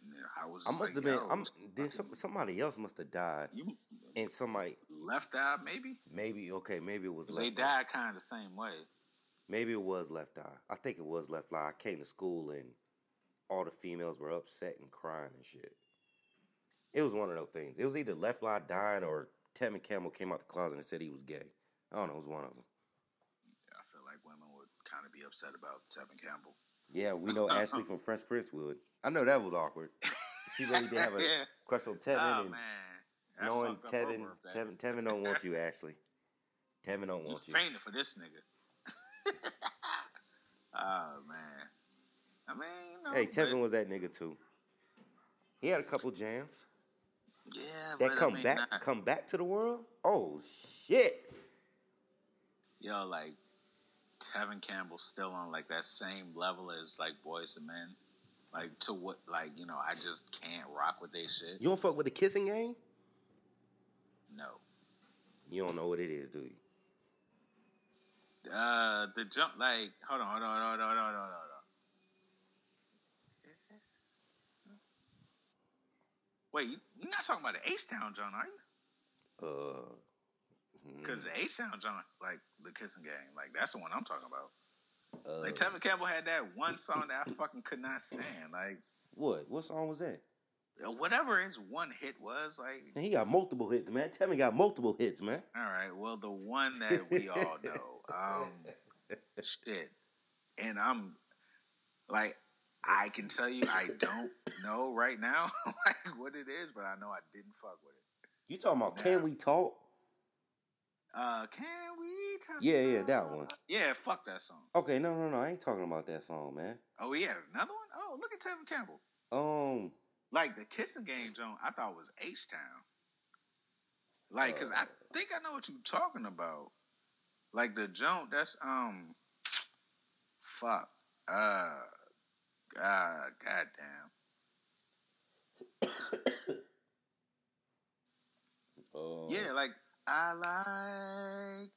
And then I was. I must like, have been. I'm. Then some, somebody else must have died, You and somebody left eye maybe? maybe okay, maybe it was. Left they died kind of the same way. Maybe it was Left Eye. I think it was Left Eye. I came to school and all the females were upset and crying and shit. It was one of those things. It was either Left Eye dying or Tevin Campbell came out the closet and said he was gay. I don't know. It was one of them. I feel like women would kind of be upset about Tevin Campbell. Yeah, we know Ashley from Fresh Prince would. I know that was awkward. She really did have a (laughs) yeah. crush on Tevin Oh and man. That knowing Tevin. Tevin, Tevin don't want you, Ashley. Tevin don't want you. fainted for this nigga. oh (laughs) man. I mean, you know, Hey, but- Tevin was that nigga too. He had a couple jams Yeah, that but come I mean, back, nah. come back to the world. Oh shit! Yo, like Tevin Campbell's still on like that same level as like Boyz II Men. Like to what? Like you know, I just can't rock with they shit. You don't fuck with the kissing game? No. You don't know what it is, do you? Uh, the jump. Like, hold on, hold on, hold on, hold on, hold on, hold on. Wait, you- you're not talking about the H Town John, are you? Uh, Because the H Town John, like the kissing game, like that's the one I'm talking about. uh, Like Tevin Campbell had that one song that I fucking could not stand. Like what? What song was that? whatever his one hit was, like Man, he got multiple hits, man. He got multiple hits, man. all right, well the one that we all (laughs) know, um, shit, and I'm like, I can tell you, I don't know right now (laughs) like what it is, but I know I didn't fuck with it. You talking about? Nah. Can we talk? Uh, can we talk? Yeah, yeah, that one. Yeah, fuck that song. Okay, no, no, no. I ain't talking about that song, man. Oh, yeah, another one. Oh, look at Tevin Campbell. Um, Like the kissing game Joan, I thought was H Town. Like, cause I think I know what you're talking about. Like the joint that's um, fuck, uh, uh, goddamn. uh, (coughs) Yeah, like I like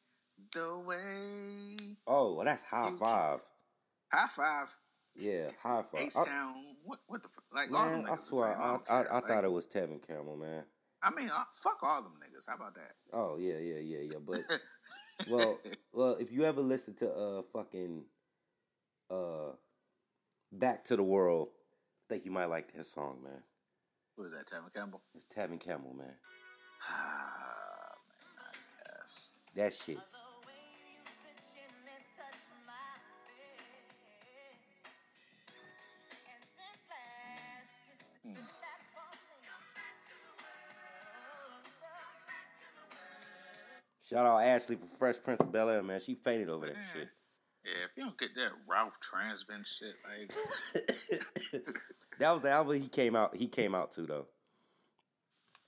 the way Oh, well, that's high five. high five Yeah, high five. H I- Town. What what the fuck? like man, I swear, same. I, I, I, care. thought it was Tevin Campbell, man. I mean, uh, fuck all them niggas. How about that? Oh yeah, yeah, yeah, yeah. But (laughs) well, well, if you ever listen to uh fucking uh Back to the World, I think you might like that song, man. Who is that? Tevin Campbell. It's Tevin Campbell, man. (sighs) (sighs) (sighs) Ah, I. That shit. Hmm. Shout out Ashley for Fresh Prince of Bel Air, man. She fainted over that Man. shit. Yeah, if you don't get that Ralph Tresvant shit, like, (laughs) that was the album he came out. He came out to though.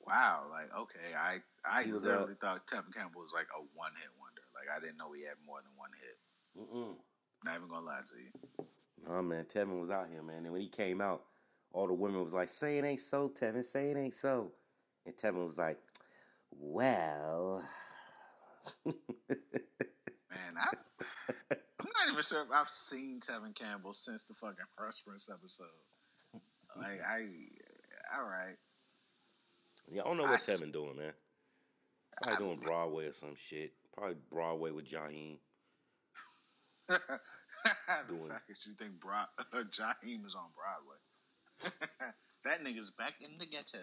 Wow, like, okay, I I He was, literally thought Tevin Campbell was like a one hit wonder. Like, I didn't know he had more than one hit. Mm-mm. Not even gonna lie to you. Oh man, Tevin was out here, man. And when he came out, all the women was like, "Say it ain't so, Tevin. Say it ain't so." And Tevin was like, "Well." Man, I I'm not even sure if I've seen Tevin Campbell since the fucking Fresh Prince episode. Like, I, all right. Yeah, I don't know what I- Tevin doing, man. Probably doing Broadway or some shit. Probably Broadway with Jaheim. (laughs) the Doing- fact that you think Bro- (laughs) Jaheim is on Broadway. (laughs) that nigga's back in the ghetto.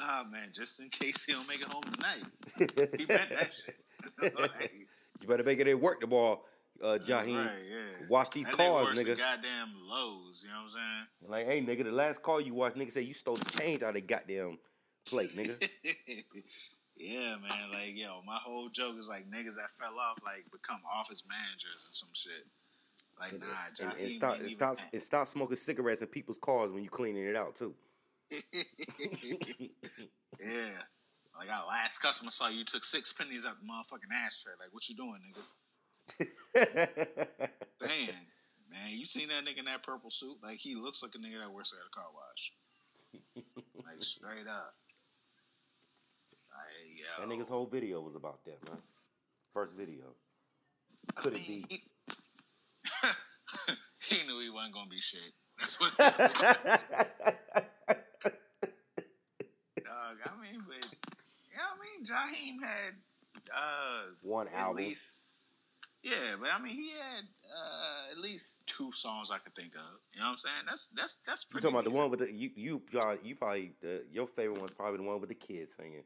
Ah man, just in case he don't make it home tonight. He meant that shit. like, you better make it work the ball, uh, Jaheim. Right, yeah. Wash these That cars, works the nigga. goddamn lows, you know what I'm saying? Like, hey, nigga, the last car you watched, nigga said you stole the change out of the goddamn plate, nigga. (laughs) yeah, man. Like, yo, my whole joke is like niggas that fell off, like, become office managers and some shit. Like, and, nah, and, Jaheim and stop, and stop, and stop smoking cigarettes in people's cars when you cleaning it out too. (laughs) yeah. Like our last customer saw you took six pennies out the motherfucking ashtray. Like, what you doing, nigga? (laughs) Damn, man, you seen that nigga in that purple suit? Like, he looks like a nigga that works at a car wash. like, straight up. Like, that nigga's whole video was about that, man. First video. I Could it be? He, (laughs) he knew he wasn't gonna be shit. That's what. (laughs) Dog, I mean, but yeah, I mean, Jaheim had uh One at album. Yeah, but I mean, he had uh at least two songs I could think of. You know what I'm saying? That's that's that's You talking about the one with the you you probably, you probably the, your favorite one's probably the one with the kids singing.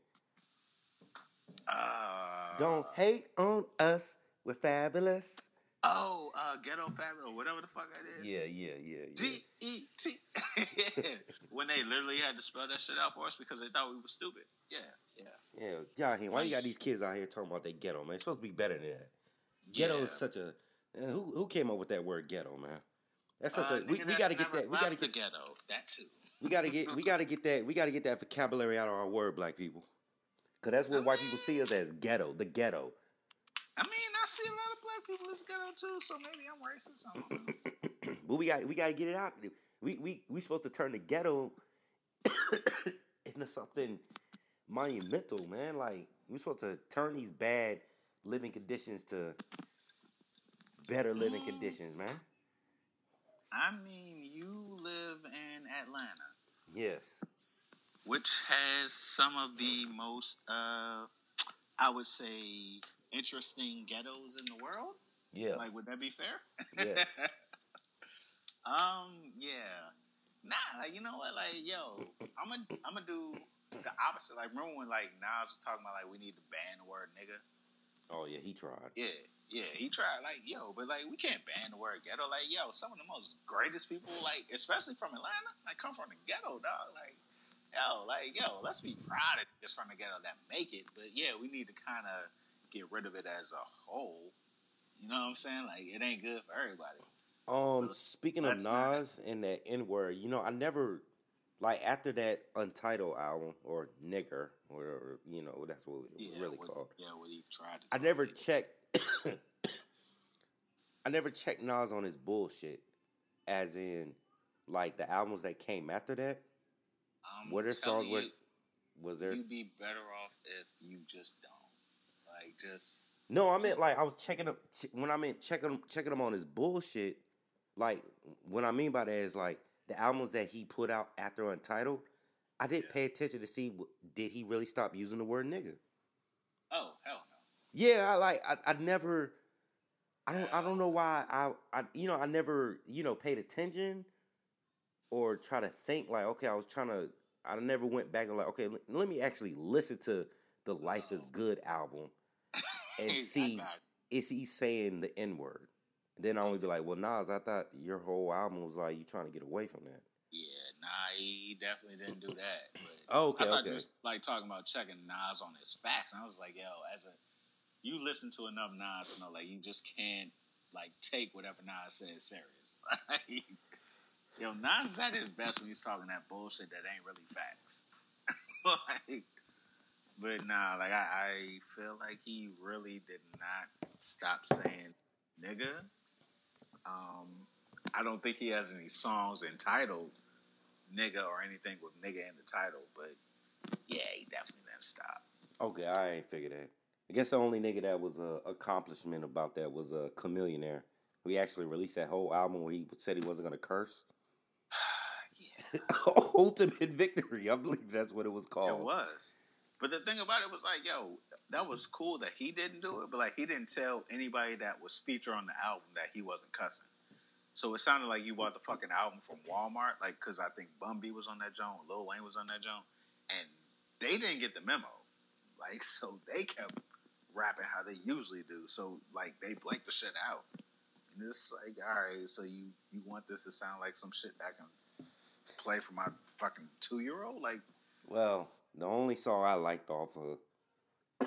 Uh, Don't hate on us, we're fabulous. Oh, uh, Ghetto Fabulous, or whatever the fuck that is. Yeah, yeah, yeah, yeah. G E T. (laughs) When they literally had to spell that shit out for us because they thought we were stupid. Yeah, yeah. Yeah, Jaheim, why you got these kids out here talking about they ghetto, man? It's supposed to be better than that. Ghetto yeah. is such a uh, who who came up with that word ghetto, man? That's such Uh, a we, we that's gotta get that we gotta left the get ghetto. That's who. we gotta get we gotta (laughs) get that we gotta get that vocabulary out of our word, black people. Cause that's what white people see us as ghetto, the ghetto. I mean, I see a lot of black people as ghetto too, so maybe I'm racist. I (coughs) but we got we gotta get it out. We we we supposed to turn the ghetto (coughs) into something monumental, man. Like we're supposed to turn these bad living conditions to better living Mm. conditions, man. I mean, you live in Atlanta, Yes. which has some of the most, uh, I would say, interesting ghettos in the world. Yeah. Like, would that be fair? Yes. (laughs) um. Yeah. Nah. Like, you know what? Like, yo, I'm gonna I'm gonna do the opposite. Like, remember when like Nas was talking about like we need to ban the word nigga? Oh yeah, he tried. Yeah. Yeah, he tried like yo, but like we can't ban the word ghetto. Like yo, some of the most greatest people, like especially from Atlanta, like come from the ghetto, dog. Like yo, like yo, let's be proud of just from the ghetto that make it. But yeah, we need to kind of get rid of it as a whole. You know what I'm saying? Like it ain't good for everybody. Um, speaking of That's not- Nas and that N word, you know, I never like after that Untitled album or Nigger or you know that's what it was Yeah, really what, called. Yeah, what he tried to. I never Yeah. checked. (coughs) I never checked Nas on his bullshit, as in like the albums that came after that. Um, What are I'm songs where was there? You'd be better off if you just don't. Like just. No, I meant like I was checking up when I meant checking checking him on his bullshit. Like what I mean by that is like the albums that he put out after Untitled. I did Yeah. pay attention to see did he really stop using the word nigga. Oh hell no. Yeah, I like I, I never I don't I don't know why I, I you know I never you know paid attention or try to think like okay I was trying to I never went back and like okay let, let me actually listen to the Life is Oh. Good album (laughs) and see is he saying the N word? Then I only be like, well, Nas, I thought your whole album was like you trying to get away from that. Yeah, nah, he, definitely didn't do that. But Oh, (laughs) okay, I thought okay. you was like talking about checking Nas on his facts, and I was like, yo, as a you listen to enough Nas to know, like, you just can't like take whatever Nas says serious. (laughs) Like, yo, Nas is at his best when he's talking that bullshit that ain't really facts. (laughs) like, but nah, like I, I feel like he really did not stop saying nigga. I don't think he has any songs entitled nigga or anything with nigga in the title, but yeah, he definitely didn't stop. Okay, I ain't figured that. I guess the only nigga that was a accomplishment about that was a Chamillionaire. We actually released that whole album where he said he wasn't gonna curse. (sighs) yeah, (laughs) Ultimate Victory. I believe that's what it was called. It was. But the thing about it was like, yo, that was cool that he didn't do it, but like he didn't tell anybody that was featured on the album that he wasn't cussing. So it sounded like you bought the fucking album from Walmart, like because I think Bun B was on that joint, Lil Wayne was on that joint, and they didn't get the memo. Like (laughs) so, they kept rapping how they usually do. So like they blanked the shit out. And it's like, all right, so you you want this to sound like some shit that can play for my fucking two year old? Like, Well, the only song I liked off of (coughs)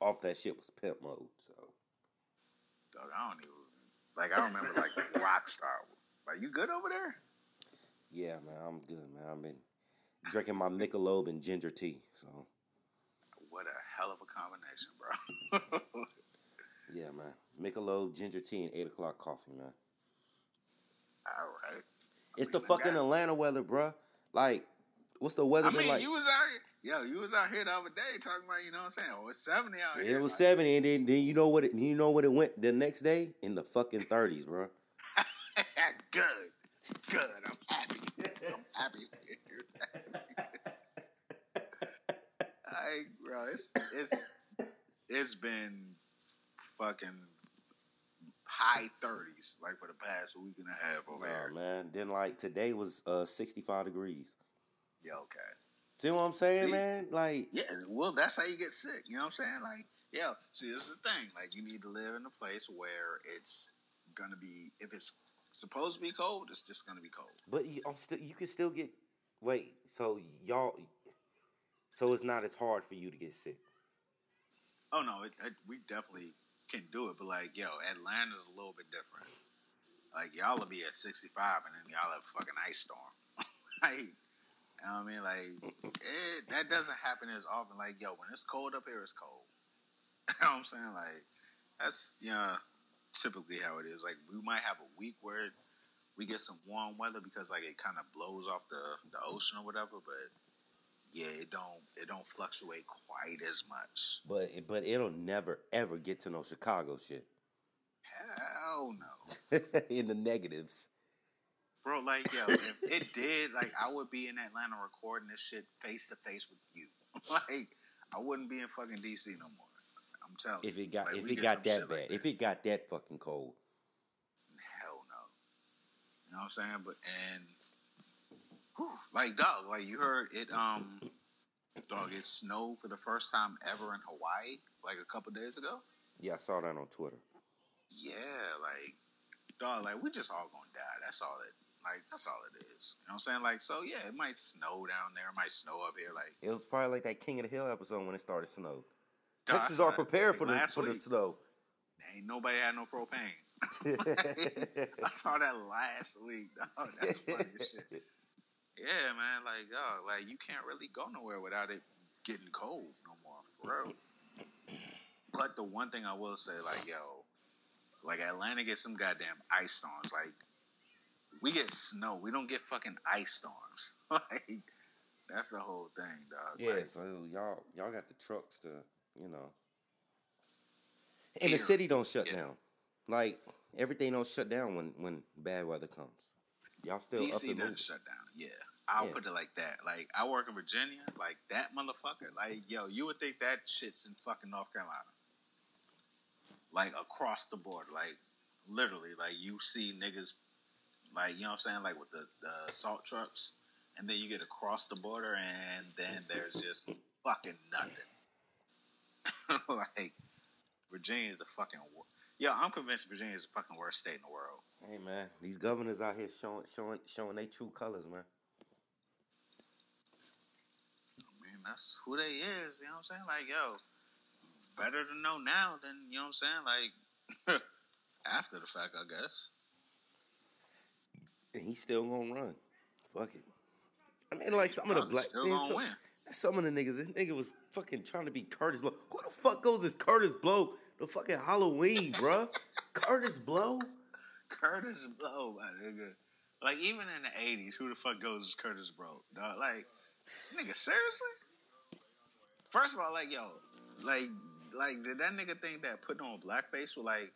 off that shit was Pimp Mode. So dog, I don't even like. I remember like rock star. Like, you good over there? yeah, man, I'm good, man. I've been drinking my Michelob and ginger tea. So What a hell of a combination, bro. (laughs) yeah, man, Michelob, ginger tea, and eight o'clock coffee, man. all right. It's I the mean, I fucking Atlanta weather, bro. Like, what's the weather I been mean, like? you was out here, yo, you was out here the other day talking about, you know what I'm saying? Oh, it's 70 out here. It was Like, seventy, and then, then you know what? It, you know what it went the next day in the fucking thirties, bro. (laughs) good. Good. I'm happy. I'm happy. I, (laughs) bro, it's it's it's been fucking high thirties like for the past week and a half over here. man. Then like today was uh sixty five degrees. Yeah, okay. See what I'm saying, See? man? Like, Yeah, well, that's how you get sick. You know what I'm saying? Like, yeah. See, this is the thing. Like, you need to live in a place where it's gonna be. If it's supposed to be cold, it's just gonna be cold. but you, I'm still you can still get. Wait, so y'all, so it's not as hard for you to get sick. Oh no, it, it, we definitely can do it. But like, yo, Atlanta's a little bit different. Like, y'all will be at 65, and then y'all have a fucking ice storm. (laughs) like, you know what I mean? Like, it, that doesn't happen as often. Like, yo, when it's cold up here, it's cold. (laughs) you know what I'm saying? Like, that's you know typically how it is. Like, we might have a week where we get some warm weather because like it kind of blows off the the ocean or whatever. But yeah, it don't it don't fluctuate quite as much. But but it'll never ever get to no Chicago shit Hell no. (laughs) in the negatives. Bro, like, yo, if it did, like, I would be in Atlanta recording this shit face to face with you. (laughs) like, I wouldn't be in fucking DC no more. I'm telling If you. it got Like, if it got that bad, like if it got that fucking cold, Hell no. You know what I'm saying? But, and, whew, like, dog, like, you heard it, um, dog, it snowed for the first time ever in Hawaii, like, a couple days ago. yeah, I saw that on Twitter. Yeah, like, dog, like, we just all gonna die. That's all it, like, that's all it is. You know what I'm saying? Like, so, yeah, it might snow down there, it might snow up here, like, It was probably like that King of the Hill episode when it started snow. Dog, Texas are prepared for the for the snow. Ain't nobody had no propane. (laughs) I (laughs) saw that last week, dog. That's funny shit. Yeah, man. Like, dog, like you can't really go nowhere without it getting cold no more, for real. But the one thing I will say, like, yo, like Atlanta gets some goddamn ice storms. Like, we get snow. We don't get fucking ice storms. (laughs) like, that's the whole thing, dog. Yeah, Like, so y'all y'all got the trucks to you know, and Here. the city don't shut Yeah. down. Like everything don't shut down when when bad weather comes. Y'all still up DC and doesn't shut down. Yeah. I'll Yeah. put it like that. Like I work in Virginia, like that motherfucker. Like yo, you would think that shit's in fucking North Carolina. Like across the board, like literally, like you see niggas, like you know what I'm saying, like with the the salt trucks, and then you get across the border, and then there's just fucking nothing. (laughs) like Virginia is the fucking. wor- Yo, I'm convinced Virginia is the fucking worst state in the world. Hey man, these governors out here showing showing showing their true colors, man. I mean, that's who they is. You know what I'm saying? Like, yo, better to know now than you know what I'm saying. Like (laughs) after the fact, I guess. And he's still gonna run. Fuck it. I mean, like some of the black, still gonna some, win. some of the niggas, this nigga was fucking trying to be Kurtis Blow. Who the fuck goes as Kurtis Blow? The fucking Halloween, bruh. Kurtis Blow. Kurtis Blow, my nigga. Like even in the '80s, who the fuck goes as Kurtis Blow? Dog? Like, nigga, seriously? First of all, like, yo, like, like, did that nigga think that putting on blackface was like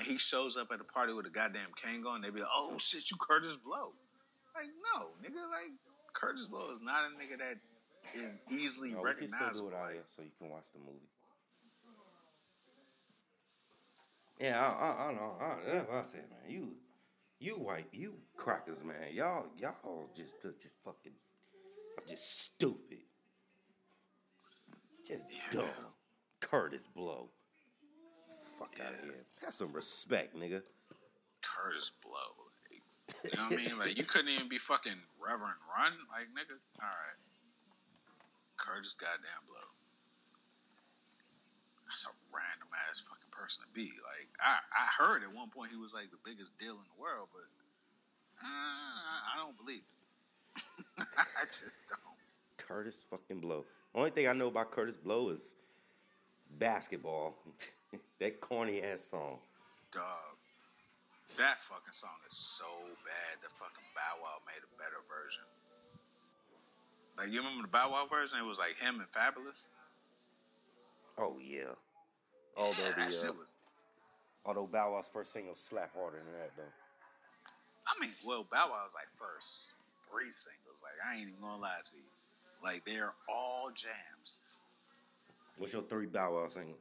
and he shows up at a party with a goddamn cane and they be like, "Oh shit, you Kurtis Blow." Like, no, nigga, like Kurtis Blow is not a nigga that is easily No, we can still do it out here so you can watch the movie. Yeah, I, I, I know. I, that's what I said, man. You, you white, you crackers, man. Y'all, y'all just, just fucking, just stupid. Just dumb. Kurtis Blow. Fuck out of here. Have some respect, nigga. Kurtis Blow. Like, you know what I mean? Like, you couldn't even be fucking Reverend Run, like nigga. All right, Kurtis goddamn Blow. That's a random ass fucking person to be. Like, I, I heard at one point he was like the biggest deal in the world, but uh, I, I don't believe it. (laughs) I just don't. Kurtis fucking Blow. Only thing I know about Kurtis Blow is basketball. (laughs) (laughs) that corny ass song. Dog. That fucking song is so bad that fucking Bow Wow made a better version. Like you remember the Bow Wow version? It was like him and Fabolous. Oh yeah. Although Yeah, the uh, was. although Bow Wow's first single slap harder than that though. I mean, well, Bow Wow's like first three singles. Like I ain't even gonna lie to you. Like they're all jams. What's your three Bow Wow singles?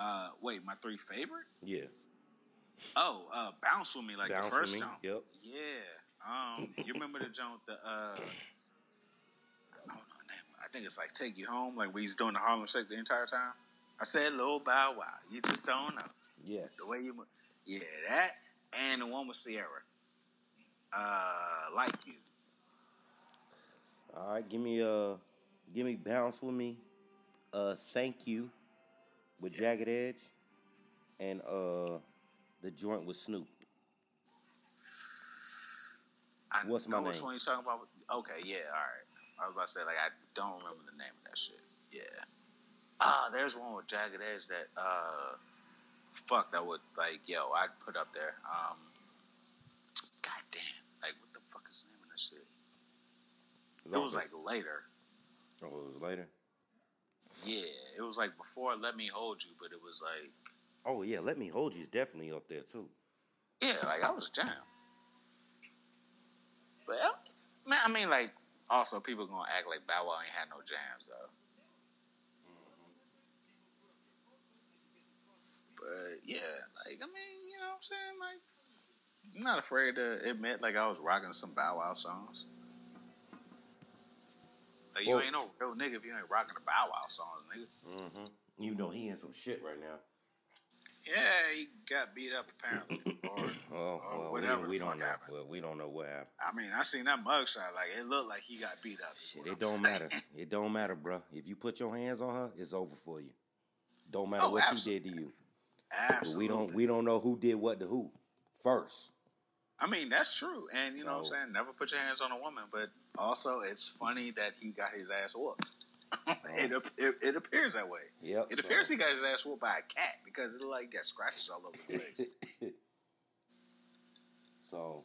Uh, wait, my three favorite? Yeah. Oh, uh, Bounce with Me, like Bounce the first jump. yep. Yeah. Um, you remember the jump? The uh, I don't know. I think it's like Take You Home, like we was doing the Harlem Shake the entire time. I said Lil Bow Wow. You just don't know Yes. the way you. mo- Yeah, that and the one with Ciara. Uh, like you. All right, give me uh give me Bounce with me. Uh Thank You with Jagged Edge and uh the joint with Snoop. I What's my know Which name? one you talking about? Okay, yeah, all right. I was about to say like I don't remember the name of that shit. Yeah. Ah, there's one with Jagged Edge that uh, fuck that would like yo I'd put up there. Um, God damn, like what the fuck is the name of that shit? It was like later. Oh, it was later. Yeah, it was like before Let Me Hold You, but it was like Oh yeah, Let Me Hold You is definitely up there too. yeah, like I was a jam. But man, I mean like also people gonna act like Bow Wow ain't had no jams though. Mm-hmm. But yeah, like I mean, you know what I'm saying? Like I'm not afraid to admit like I was rocking some Bow Wow songs. Like you Well- ain't no real nigga if you ain't rocking the Bow Wow songs, nigga. Mm-hmm. You know he in some shit right now. Yeah, he got beat up apparently. (clears throat) or Oh, or well, whatever we, we don't know. happened. Well, we don't know what happened. I mean, I seen that mugshot. Like it looked like he got beat up. Shit, it I'm don't saying. matter. (laughs) It don't matter, bro. If you put your hands on her, it's over for you. Don't matter Oh, what she did to you. Absolutely. But we don't we don't know who did what to who first. I mean, that's true. And you know what I'm saying? Never put your hands on a woman. But also, it's funny that he got his ass whooped. (laughs) it, it, it appears that way. Yep. It so- appears he got his ass whooped by a cat because it like got scratches all over his legs. (laughs) so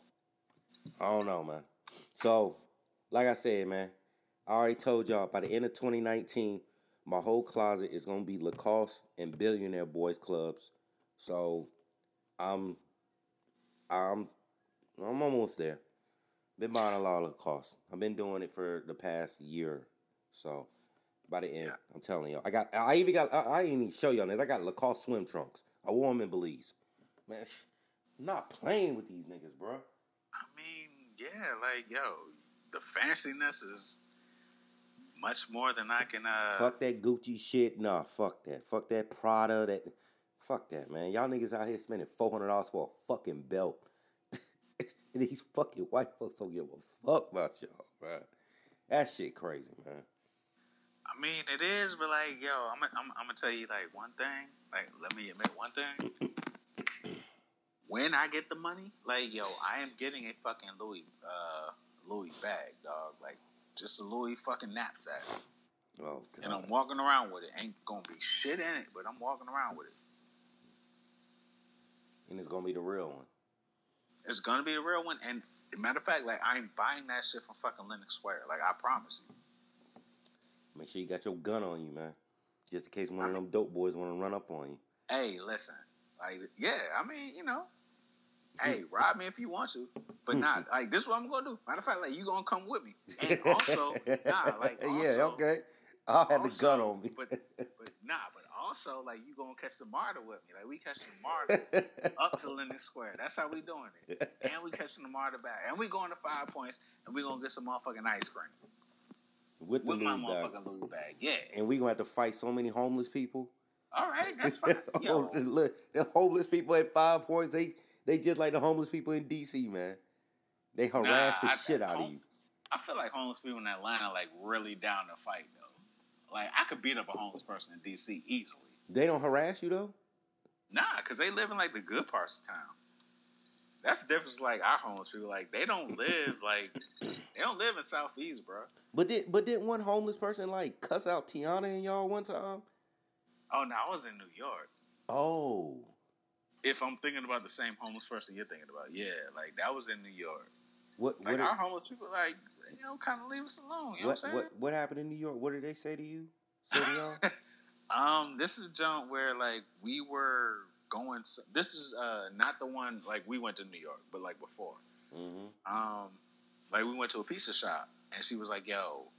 I don't know, man. So, like I said, man, I already told y'all by the end of 2019, my whole closet is gonna be Lacoste and Billionaire Boys clubs. So, I'm, I'm, I'm almost there. Been buying a lot of Lacoste. I've been doing it for the past year. So, by the end, I'm telling y'all, I got, I even got, I, I didn't even show y'all this. I got Lacoste swim trunks. I wore them in Belize. Man, I'm not playing with these niggas, bro. I mean, yeah, like, yo, the fanciness is much more than I can. Uh, fuck that Gucci shit. Nah, fuck that. Fuck that Prada. That. Fuck that, man. Y'all niggas out here spending four hundred dollars for a fucking belt. And (laughs) these fucking white folks don't give a fuck about y'all, bro. That shit crazy, man. I mean, it is, but like, yo, I'm, I'm, I'm gonna tell you like one thing. Like, let me admit one thing. (laughs) when I get the money, like, yo, I am getting a fucking Louis, uh, Louis bag, dog. Like, just a Louis fucking knapsack, Oh and. I'm walking around with it. Ain't gonna be shit in it, but I'm walking around with it. And it's gonna be the real one. It's gonna be a real one. And matter of fact, like, I'm buying that shit from fucking Lenox Square. Like, I promise you. Make sure you got your gun on you, man. Just in case one of them dope boys want to run up on you. Hey, listen. Like, yeah, I mean, you know, hey, (laughs) rob me if you want to, but not (laughs) like this. Is what I'm gonna do. Matter of fact, like you gonna come with me, and also, (laughs) nah, like also, yeah, okay. I'll have the gun on me. but but nah, but also like you gonna catch the MARTA with me. Like we catch the MARTA up to (laughs) Linden Square. That's how we doing it. And we catching the MARTA back. And we going to five points and we gonna get some motherfucking ice cream. with the With my motherfucking Louis bag. Yeah. And we gonna have to fight so many homeless people. All right, (laughs) that's fine. Yo, look, the homeless people at five points, they they just like the homeless people in DC, man. They harass Nah, the I- shit out of you. I feel like homeless people in Atlanta like really down to fight though. Like I could beat up a homeless person in DC easily. They don't harass you though. Nah, cause they live in like the good parts of town. That's the difference. Like our homeless people, like they don't live like they don't live in Southeast, bro. But did but didn't one homeless person like cuss out Tiana and y'all one time? Oh no, I was in New York. Oh, If I'm thinking about the same homeless person you're thinking about, yeah, like that was in New York. what Like what our homeless people, like you know, kind of leave us alone. You know what, what, I'm saying? what what happened in New York? What did they say to you? Say to y'all? (laughs) Um, this is a jump where like we were going. This is uh not the one like we went to New York, but like before. hmm Um, like we went to a pizza shop and she was like, "Yo,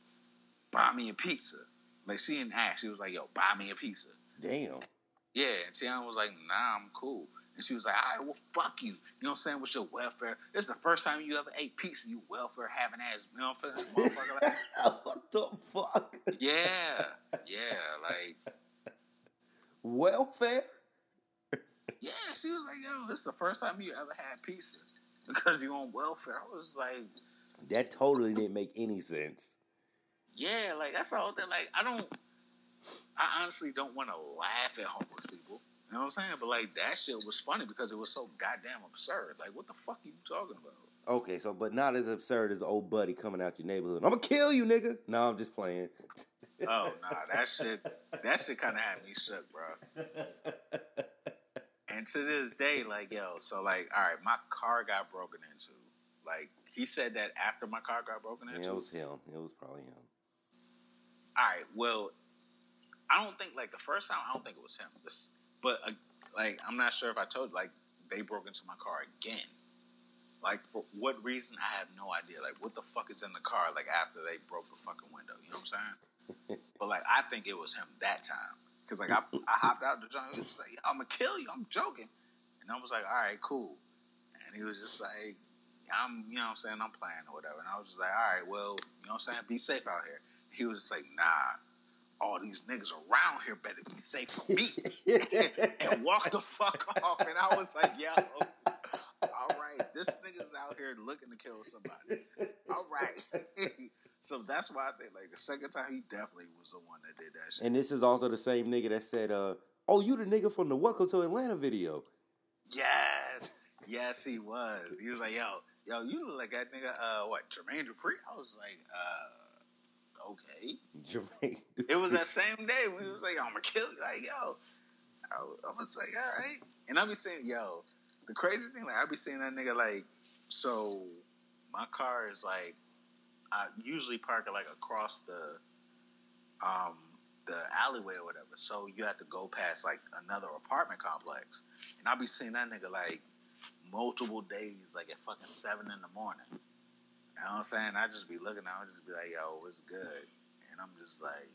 buy me a pizza." Like she didn't ask. She was like, "Yo, buy me a pizza." Damn. Yeah, and Tiana was like, "Nah, I'm cool." And she was like, "All right, well, fuck you." You know what I'm saying? With your welfare, this is the first time you ever ate pizza. You welfare having ass, you know what I'm saying? Motherfucker, like, (laughs) what the fuck? yeah, yeah, like. Welfare? Yeah, she was like, "Yo, this is the first time you ever had pizza because you on welfare." I was like, That totally didn't make any sense. "Yeah, like that's the whole thing. Like, I don't, I honestly don't want to laugh at homeless people. You know what I'm saying? But like that shit was funny because it was so goddamn absurd. Like, what the fuck are you talking about? Okay, so but not as absurd as old buddy coming out your neighborhood. I'm gonna kill you, nigga. No, I'm just playing. Oh nah, that shit, that shit kind of had me shook, bro. And to this day, like, yo, so like, all right, my car got broken into. Like, he said that after my car got broken Yeah, into. it was him. It was probably him. All right. Well, I don't think like the first time. I don't think it was him. This, but uh, like, I'm not sure if I told. you. Like, they broke into my car again. Like, for what reason? I have no idea. Like, what the fuck is in the car? Like, after they broke the fucking window. You know what I'm saying? (laughs) but like, I think it was him that time. Cause like I, I hopped out the joint. He was like, "I'm gonna kill you." I'm joking, and I was like, "All right, cool." And he was just like, "I'm, you know, what I'm saying I'm playing or whatever." And I was just like, "All right, well, you know, what I'm saying be safe out here." He was just like, "Nah, all these niggas around here better be safe from me," (laughs) and walk the fuck off. And I was like, "Yo, all right, this nigga's out here looking to kill somebody." All right. (laughs) so that's why I think like the second time he definitely was the one that did that shit. and this is also the same nigga that said, uh, "Oh, you the nigga from the Welcome to Atlanta video." Yes, yes, he was. He was like, "Yo, yo, you look like that nigga." Uh, what Jermaine Dupri? I was like, uh, okay. Jermaine. It was that same day we was like, "I'm gonna kill you." Like, yo, I, was- I was like, "All right," and I be saying, "Yo," the crazy thing, like, I be seeing that nigga like, so my car is like, I usually park it like across the, um, the alleyway or whatever. So you have to go past like another apartment complex, and I'll be seeing that nigga like multiple days, like at fucking seven in the morning. You know what I'm saying? I just be looking, I would just be like, "Yo, what's good?" And I'm just like,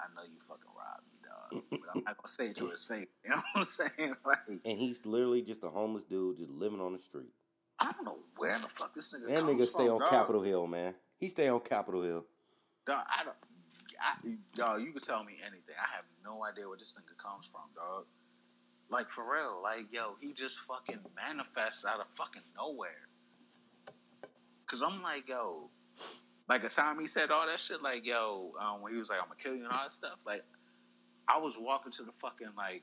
"I know you fucking robbed me, dog," but I'm not gonna say it to (laughs) his face. (laughs) You know what I'm saying? (laughs) Like, and he's literally just a homeless dude just living on the street. I don't know where the fuck this nigga That nigga stay from, on dog. Capitol Hill, man. He stay on Capitol Hill. Dog, I don't. I, dog, you could tell me anything. I have no idea where this nigga comes from, dog. Like for real, like yo, he just fucking manifests out of fucking nowhere. Cause I'm like, yo, like the time he said all that shit, like yo, um, when he was like, I'm gonna kill you and all that stuff, like I was walking to the fucking like,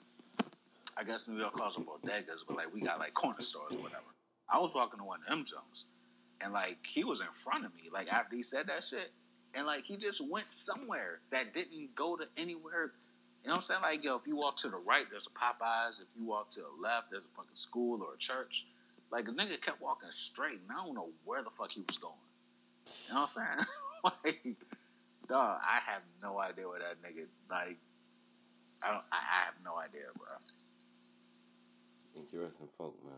I guess New York calls them bodegas, but like we got like corner stores or whatever. I was walking to one of them Jones, and like he was in front of me, like after he said that shit, and like he just went somewhere that didn't go to anywhere. You know what I'm saying? Like, yo, if you walk to the right, there's a Popeyes. If you walk to the left, there's a fucking school or a church. Like, the nigga kept walking straight, and I don't know where the fuck he was going. You know what I'm saying? (laughs) like, dog, I have no idea where that nigga, like, I don't, I, I have no idea, bro. Interesting folk, man.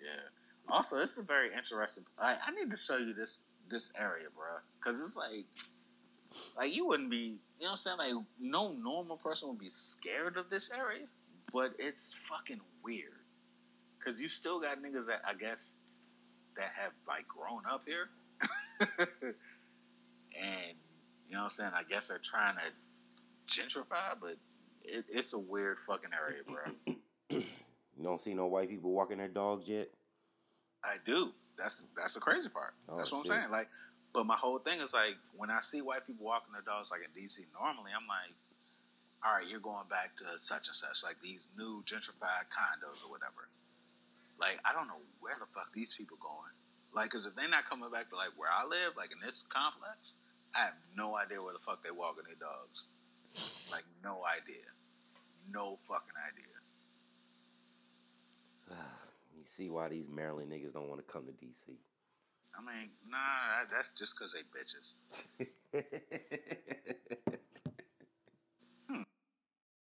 Yeah. Also, this is a very interesting. I, I need to show you this this area, bro, because it's like, like you wouldn't be, you know what I'm saying? Like, no normal person would be scared of this area, but it's fucking weird. Cause you still got niggas that I guess that have like grown up here, (laughs) and you know what I'm saying. I guess they're trying to gentrify, but it, it's a weird fucking area, bro. (clears throat) You don't see no white people walking their dogs yet. I do. That's that's the crazy part. Oh, that's what shit. I'm saying. Like, but my whole thing is like when I see white people walking their dogs, like in DC, normally I'm like, all right, you're going back to such and such, like these new gentrified condos or whatever. Like, I don't know where the fuck these people going. Like, cause if they're not coming back to like where I live, like in this complex, I have no idea where the fuck they walking their dogs. Like, no idea, no fucking idea. (sighs) You see why these Maryland niggas don't want to come to DC. I mean, nah, that's just cause they bitches. (laughs)